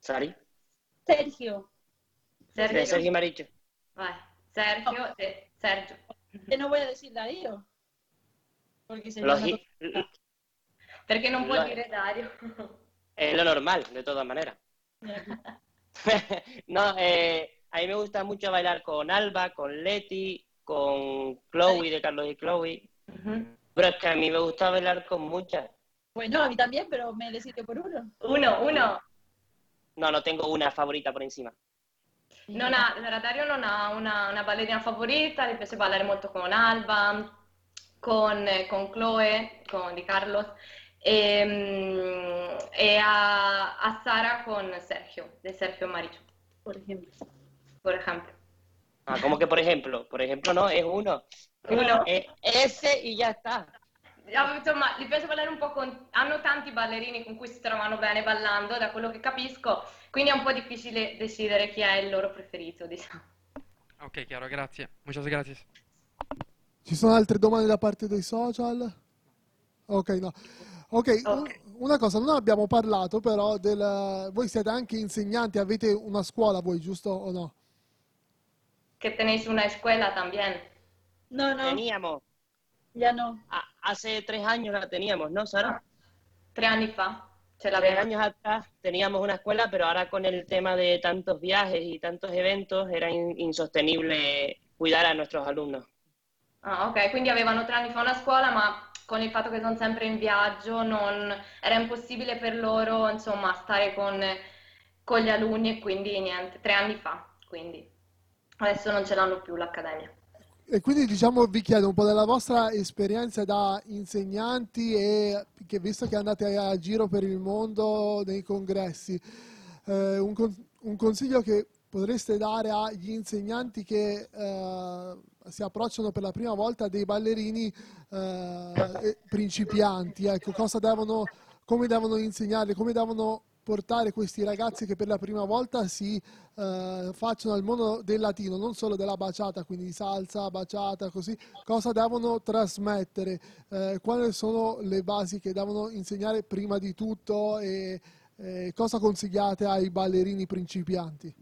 A: ¿Sari?
D: Sergio,
C: Sergio,
A: De Sergio Maricho.
C: vai. Sergio, eh, Sergio.
D: que no voy a decir Darío. Porque sería
A: Los
D: una
A: hi-
D: cosa-
C: Perché non puoi
A: Lo-
C: dire Dario?
A: es lo normal, de todas maneras. No, eh, a mí me gusta mucho bailar con Alba, con Leti, con Chloe de Carlos y Chloe. Pero es que a mí me gusta bailar con muchas.
D: Bueno, a mí también, pero me decido por uno.
C: Uno, uno.
A: No, no tengo una favorita por encima.
C: Non ha, allora, Dario non ha una, una ballerina favorita, gli piace ballare molto con Alba, con, con Chloe, con Di Carlos, e, mm, e a, a Sara con Sergio, de Sergio Maricho,
D: Por ejemplo.
C: por ejemplo.
A: Ah, como que por ejemplo, por ejemplo no, es uno.
C: Uno.
A: Es ese y ya está.
C: Ah, Insomma, gli piace ballare un po' con... hanno tanti ballerini con cui si trovano bene ballando, da quello che capisco, quindi è un po' difficile decidere chi è il loro preferito, diciamo.
H: Ok, chiaro, grazie. Muchas gracias.
B: Ci sono altre domande da parte dei social? Ok, no. Ok, un- una cosa, non abbiamo parlato però del... Voi siete anche insegnanti, avete una scuola voi, giusto o no?
C: Que tenéis una escuela también.
D: No, no,
A: Teníamos,
D: ya no.
A: hace tres años la teníamos, ¿no, Sara?
C: Tre anni fa ce
A: Tres años atrás teníamos una escuela, pero ahora con el tema de tantos viajes y tantos eventos era in- insostenible cuidar a nuestros alumnos.
C: Ah, ok, quindi avevano tre anni fa una scuola, ma con il fatto che sono sempre in viaggio non... era impossibile per loro, insomma, stare con, con gli alunni e quindi niente, tre anni fa, quindi adesso non ce l'hanno più l'accademia.
B: E quindi diciamo vi chiedo un po' della vostra esperienza da insegnanti e che visto che andate a giro per il mondo nei congressi, eh, un, un consiglio che potreste dare agli insegnanti che eh, si approcciano per la prima volta dei ballerini eh, principianti, ecco, devono, come devono insegnarli, come devono portare questi ragazzi che per la prima volta si eh, facciano al mondo del latino, non solo della baciata, quindi salsa, baciata, così, cosa devono trasmettere, eh, quali sono le basi che devono insegnare prima di tutto e eh, cosa consigliate ai ballerini principianti?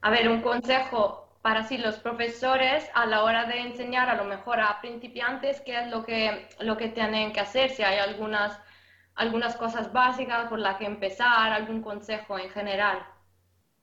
C: A ver, un consejo para sí los profesores a la hora de enseñar a lo mejor a principiantes qué es lo que, lo que tienen que hacer, si hay algunas, algunas cosas básicas por las que empezar, algún consejo en general.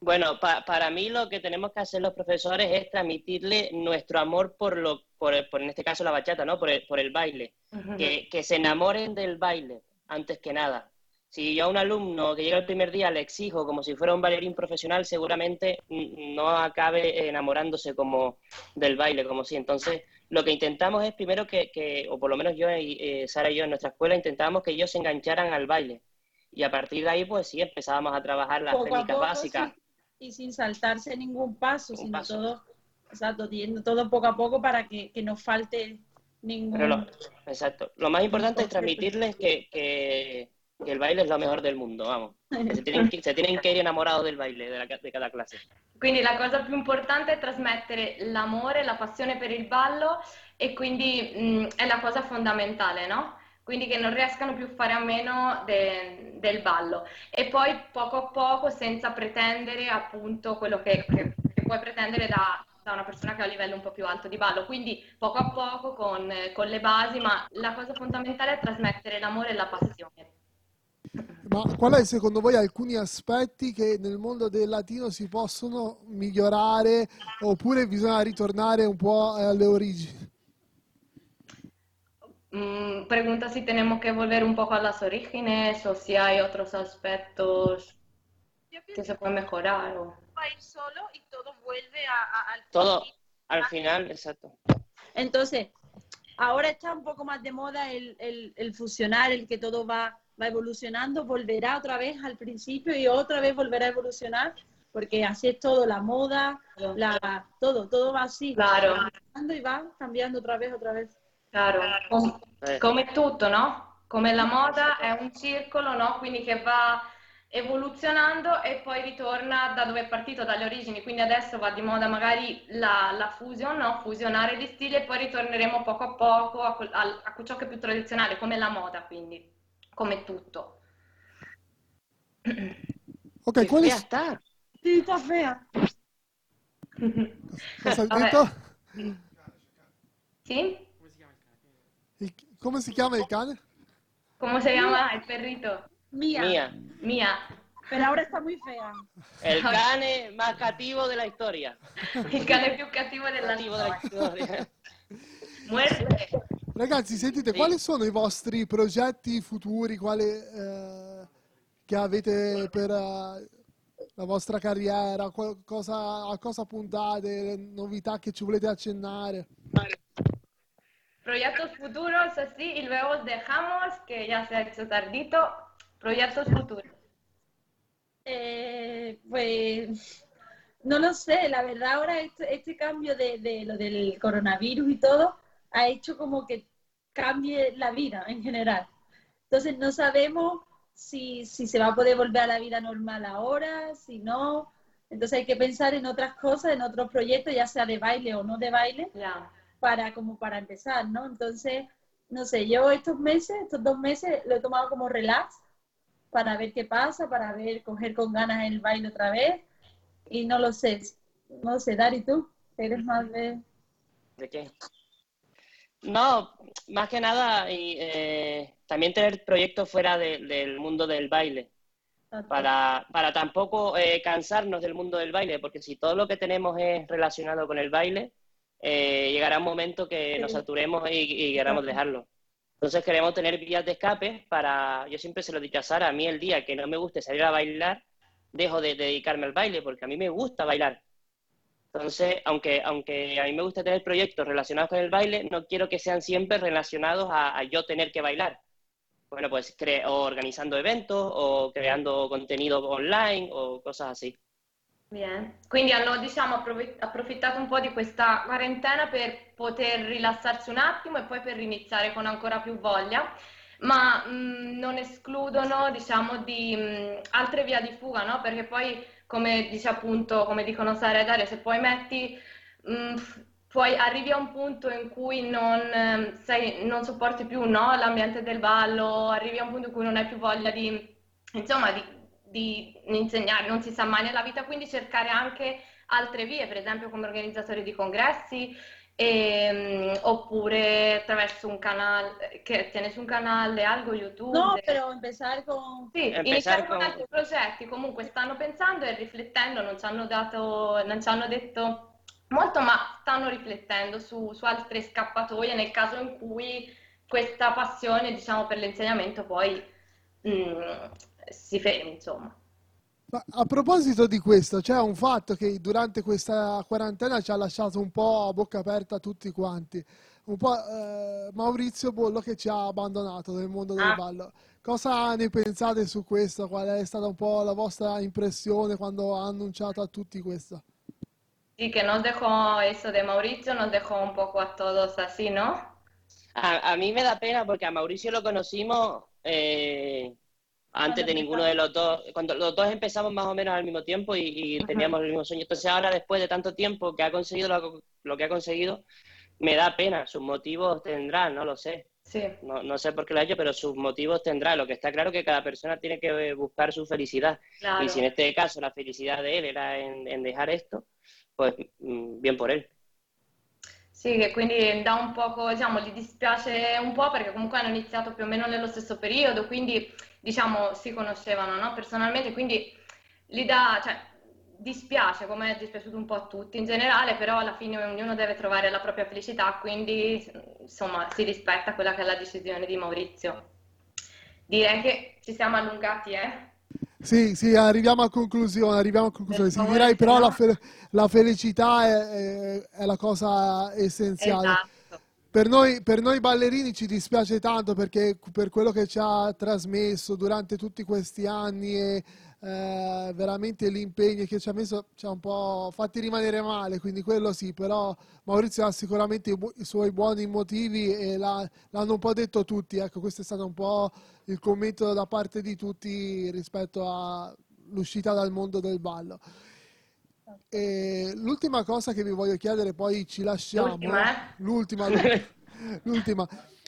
A: Bueno, pa- para mí lo que tenemos que hacer los profesores es transmitirle nuestro amor por lo, por, por en este caso la bachata, ¿no? Por el, por el baile. Que, que se enamoren del baile antes que nada. Si yo a un alumno que llega el primer día le exijo como si fuera un bailarín profesional, seguramente no acabe enamorándose como del baile, como si. Entonces, lo que intentamos es primero que, que o por lo menos yo y eh, Sara y yo en nuestra escuela intentábamos que ellos se engancharan al baile. Y a partir de ahí, pues sí, empezábamos a trabajar las
D: Poco
A: técnicas
D: poco,
A: básicas.
D: sí, y sin saltarse ningún paso, sino
A: paso.
D: todo, exacto, yendo todo poco a poco para que, que no falte ningún...
A: Pero lo, exacto. Lo más importante es transmitirles que, que, que el baile es lo mejor del mundo, vamos. Se, tienen que, se tienen que ir enamorados del baile de, la- de cada clase.
C: Quindi la cosa più importante è trasmettere l'amore, la passione per il ballo e quindi mh, è la cosa fondamentale, no? Quindi che non riescano più a fare a meno de- del ballo. E poi poco a poco, senza pretendere appunto quello che, che- che puoi pretendere da, da una persona che ha un livello un po' più alto di ballo. Quindi poco a poco con, con le basi, ma la cosa fondamentale è trasmettere l'amore e la passione.
B: Ma qual è secondo voi alcuni aspetti che nel mondo del latino si possono migliorare oppure bisogna ritornare un po' alle origini?
C: Mm, pregunta si tenemos que volver un poco a las orígenes o si hay otros aspectos que se pueden mejorar. O...
I: va a ir solo y todo vuelve a- a- al
A: Todo, al final, exacto.
D: Entonces, ahora está un poco más de moda el, el- el fusionar, el que todo va, va evolucionando, volverá otra vez al principio y otra vez volverá a evolucionar, porque así es todo, la moda, la, todo, todo va así.
C: Claro.
D: Va cambiando y va cambiando otra vez, otra vez.
C: Com-
A: Eh,
C: come tutto, no? Come la moda è un circolo, no? Quindi che va evoluzionando e poi ritorna da dove è partito, dalle origini. Quindi adesso va di moda magari la, la fusion, no? Fusionare gli stili e poi ritorneremo poco a poco a, al- a ciò che è più tradizionale, come la moda, quindi, come tutto.
B: Ok,
A: fea está.
D: Sí, está fea.
B: cosa hai detto?
C: Sì?
B: Il- come si chiama il cane?
C: ¿Cómo se llama el perrito?
D: Mía,
A: Mía,
C: Mía.
D: pero ahora está muy fea.
A: el cane más cativo de la historia.
C: Il cane più cattivo
A: Cativo de la
C: storia.
A: historia.
C: Muerte.
B: Ragazzi, sentite,
A: Sì.
B: quali sono i vostri progetti futuri, quali, eh, che avete per eh, la vostra carriera, Qual- cosa- a cosa puntate, le novità che ci volete accennare?
C: Proyectos futuros, así, y luego os dejamos, que ya se ha hecho tardito. Proyectos futuros.
D: Eh, pues no lo sé, la verdad ahora este, este cambio de, de lo del coronavirus y todo ha hecho como que cambie la vida en general. Entonces no sabemos si, si se va a poder volver a la vida normal ahora, si no. Entonces hay que pensar en otras cosas, en otros proyectos, ya sea de baile o no de baile, para como para empezar, ¿no? Entonces, no sé, yo estos meses, estos dos meses, lo he tomado como relax para ver qué pasa, para ver, coger con ganas el baile otra vez. Y no lo sé, no lo sé, Dari, tú, eres más de...
A: ¿De qué? No, más que nada, y, eh, también tener proyectos fuera de- del mundo del baile, para, para tampoco eh, cansarnos del mundo del baile, porque si todo lo que tenemos es relacionado con el baile, eh, llegará un momento que nos saturemos y, y queramos dejarlo. Entonces queremos tener vías de escape para, yo siempre se lo dicho a Sara, a mí el día que no me guste salir a bailar, dejo de dedicarme al baile, porque a mí me gusta bailar. Entonces, aunque, aunque a mí me gusta tener proyectos relacionados con el baile, no quiero que sean siempre relacionados a, a yo tener que bailar. Bueno, pues cre- o organizando eventos o creando contenido online o cosas así.
C: Bien, quindi hanno diciamo approfi- approfittato un po' di questa quarantena per poter rilassarsi un attimo e poi per riniziare con ancora più voglia, ma mh, non escludono diciamo di mh, altre via di fuga, no? Perché poi come dice appunto, come dicono Sara e Dario, se poi metti mh, poi arrivi a un punto in cui non, ehm, sei, non sopporti più, no, l'ambiente del ballo, arrivi a un punto in cui non hai più voglia di, insomma, di, di insegnare, non si sa mai nella vita, quindi cercare anche altre vie, per esempio come organizzatori di congressi, ehm, oppure attraverso un canale, che tienes un canale, algo YouTube.
D: No, pero empezar con...
C: Sì, iniziare con
A: con-
C: altri progetti, comunque stanno pensando e riflettendo, non ci hanno dato, non ci hanno detto molto, ma stanno riflettendo su, su altre scappatoie nel caso in cui questa passione, diciamo, per l'insegnamento poi mm, si fermi, insomma.
B: Ma a proposito di questo, c'è un fatto che durante questa quarantena ci ha lasciato un po' a bocca aperta tutti quanti. Un po' eh, Maurizio Bollo che ci ha abbandonato nel mondo del
C: Ah.
B: ballo. Cosa ne pensate su questo? Qual è stata un po' la vostra impressione quando ha annunciato a tutti questo?
C: Sí, que nos dejó eso de Mauricio, nos dejó un poco a todos así, ¿no?
A: A, a mí me da pena porque a Mauricio lo conocimos eh, antes de ninguno de los dos, cuando los dos empezamos más o menos al mismo tiempo y, y teníamos el mismo sueño. Entonces ahora, después de tanto tiempo que ha conseguido lo, lo que ha conseguido, me da pena. Sus motivos tendrán, no lo sé.
C: Sí,
A: No, no sé por qué lo ha hecho, pero sus motivos tendrá. Lo que está claro es que cada persona tiene que buscar su felicidad.
C: claro.
A: Y si en este caso la felicidad de él era en, en dejar esto, pues mm, bien por él.
C: Sì, che quindi da un poco, diciamo, gli dispiace un po' perché comunque hanno iniziato più o meno nello stesso periodo, quindi diciamo si conoscevano, no? Personalmente, quindi dà, cioè, dispiace, come è dispiaciuto un po' a tutti in generale, però alla fine ognuno deve trovare la propria felicità, quindi insomma si rispetta quella che è la decisione di Maurizio. Direi che ci siamo allungati, eh?
B: Sì, sì, arriviamo a conclusione, arriviamo a conclusione. Sì, direi però la, fe- la felicità è, è- è la cosa essenziale.
C: Esatto.
B: Per noi, per noi ballerini ci dispiace tanto perché per quello che ci ha trasmesso durante tutti questi anni e eh, veramente l'impegno che ci ha messo ci ha un po' fatti rimanere male, quindi quello sì, però Maurizio ha sicuramente i, suoi buoni motivi e l'ha- l'hanno un po' detto tutti, ecco, questo è stato un po' il commento da parte di tutti rispetto all'uscita dal mondo del ballo. E l'ultima cosa che vi voglio chiedere, poi ci lasciamo.
C: L'ultima, eh?
B: L'ultima, l'ultima.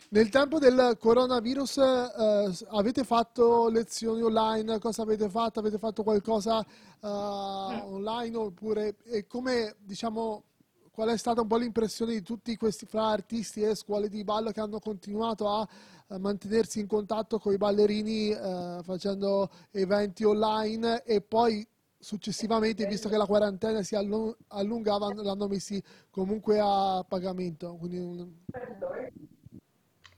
B: Nel tempo del coronavirus, eh, avete fatto lezioni online? Cosa avete fatto? Avete fatto qualcosa eh, online oppure e come, diciamo, qual è stata un po' l'impressione di tutti questi fra artisti e scuole di ballo che hanno continuato a, a mantenersi in contatto con i ballerini eh, facendo eventi online e poi successivamente, visto che la quarantena si allu- allungava, l'hanno messi comunque a pagamento. Quindi un-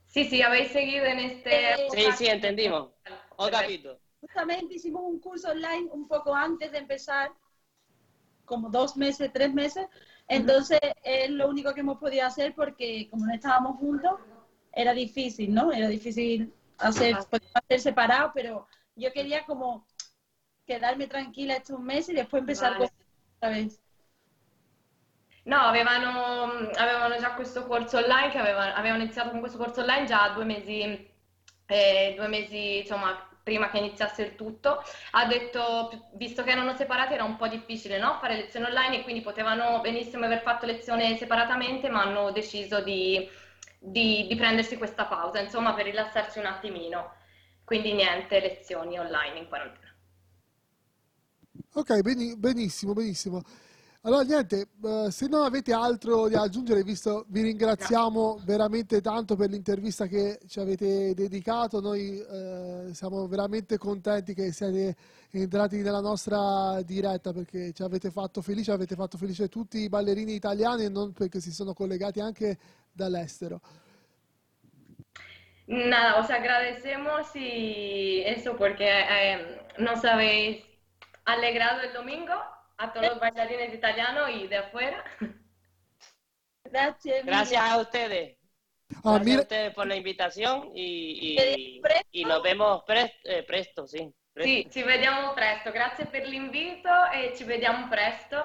C: Sí, sí, habéis seguido en este...
A: Sí, sí, entendimos. Ho capito.
D: Justamente hicimos un curso online un poco antes de empezar, como dos meses, tres meses. Entonces es lo único que hemos podido hacer porque como no estábamos juntos, era difícil, ¿no? Era difícil hacer, hacer separado, pero yo quería como quedarme tranquila estos meses y después empezar
C: Vale.
D: otra vez.
C: No, avevano, avevano già questo corso online, che aveva- avevano iniziato con questo corso online già due mesi, eh, due mesi, insomma, prima che iniziasse il tutto. Ha detto, visto che erano separati, era un po' difficile, no? Fare lezioni online e quindi potevano benissimo aver fatto lezione separatamente, ma hanno deciso di, di- di prendersi questa pausa, insomma, per rilassarsi un attimino. Quindi niente lezioni online in quarantena.
B: Ok, beni- benissimo, benissimo. Allora, niente, eh, se non avete altro da aggiungere, visto vi ringraziamo veramente tanto per l'intervista che ci avete dedicato, noi eh, siamo veramente contenti che siete entrati nella nostra diretta perché ci avete fatto felice, avete fatto felice tutti i ballerini italiani e non perché si sono collegati anche dall'estero.
C: Nada, os agradecemos y eso porque eh, nos habéis alegrado el domingo a todos los bailarines italianos y de afuera.
D: Gracias, Emilia.
A: Gracias a ustedes.
B: Ah,
A: Gracias a ustedes por la invitación y, y, y nos vemos pres- eh, presto, sì. presto.
C: Sì, ci vediamo presto. Grazie per l'invito e ci vediamo presto.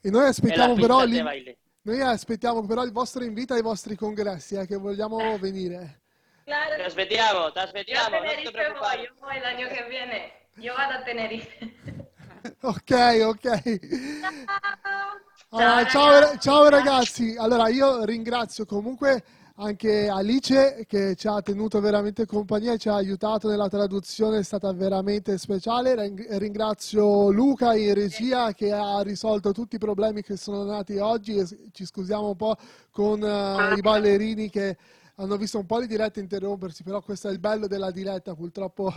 B: e noi aspettiamo però,
A: baile.
B: noi aspettiamo però il vostro invito ai vostri congressi, eh, che vogliamo venire.
D: Claro,
A: Te aspettiamo, te
C: a
A: aspettiamo, non ti
C: Tenerife che viene io vado a Tenerife.
B: Ok, ok. Allora,
C: Ciao,
B: ciao,
C: ragazzi.
B: ciao ragazzi. Allora, io ringrazio comunque anche Alice che ci ha tenuto veramente compagnia e ci ha aiutato nella traduzione, è stata veramente speciale. Ring- Ringrazio Luca in regia che ha risolto tutti i problemi che sono nati oggi e ci scusiamo un po' con eh, i ballerini che hanno visto un po' le dirette interrompersi, però questo è il bello della diretta, purtroppo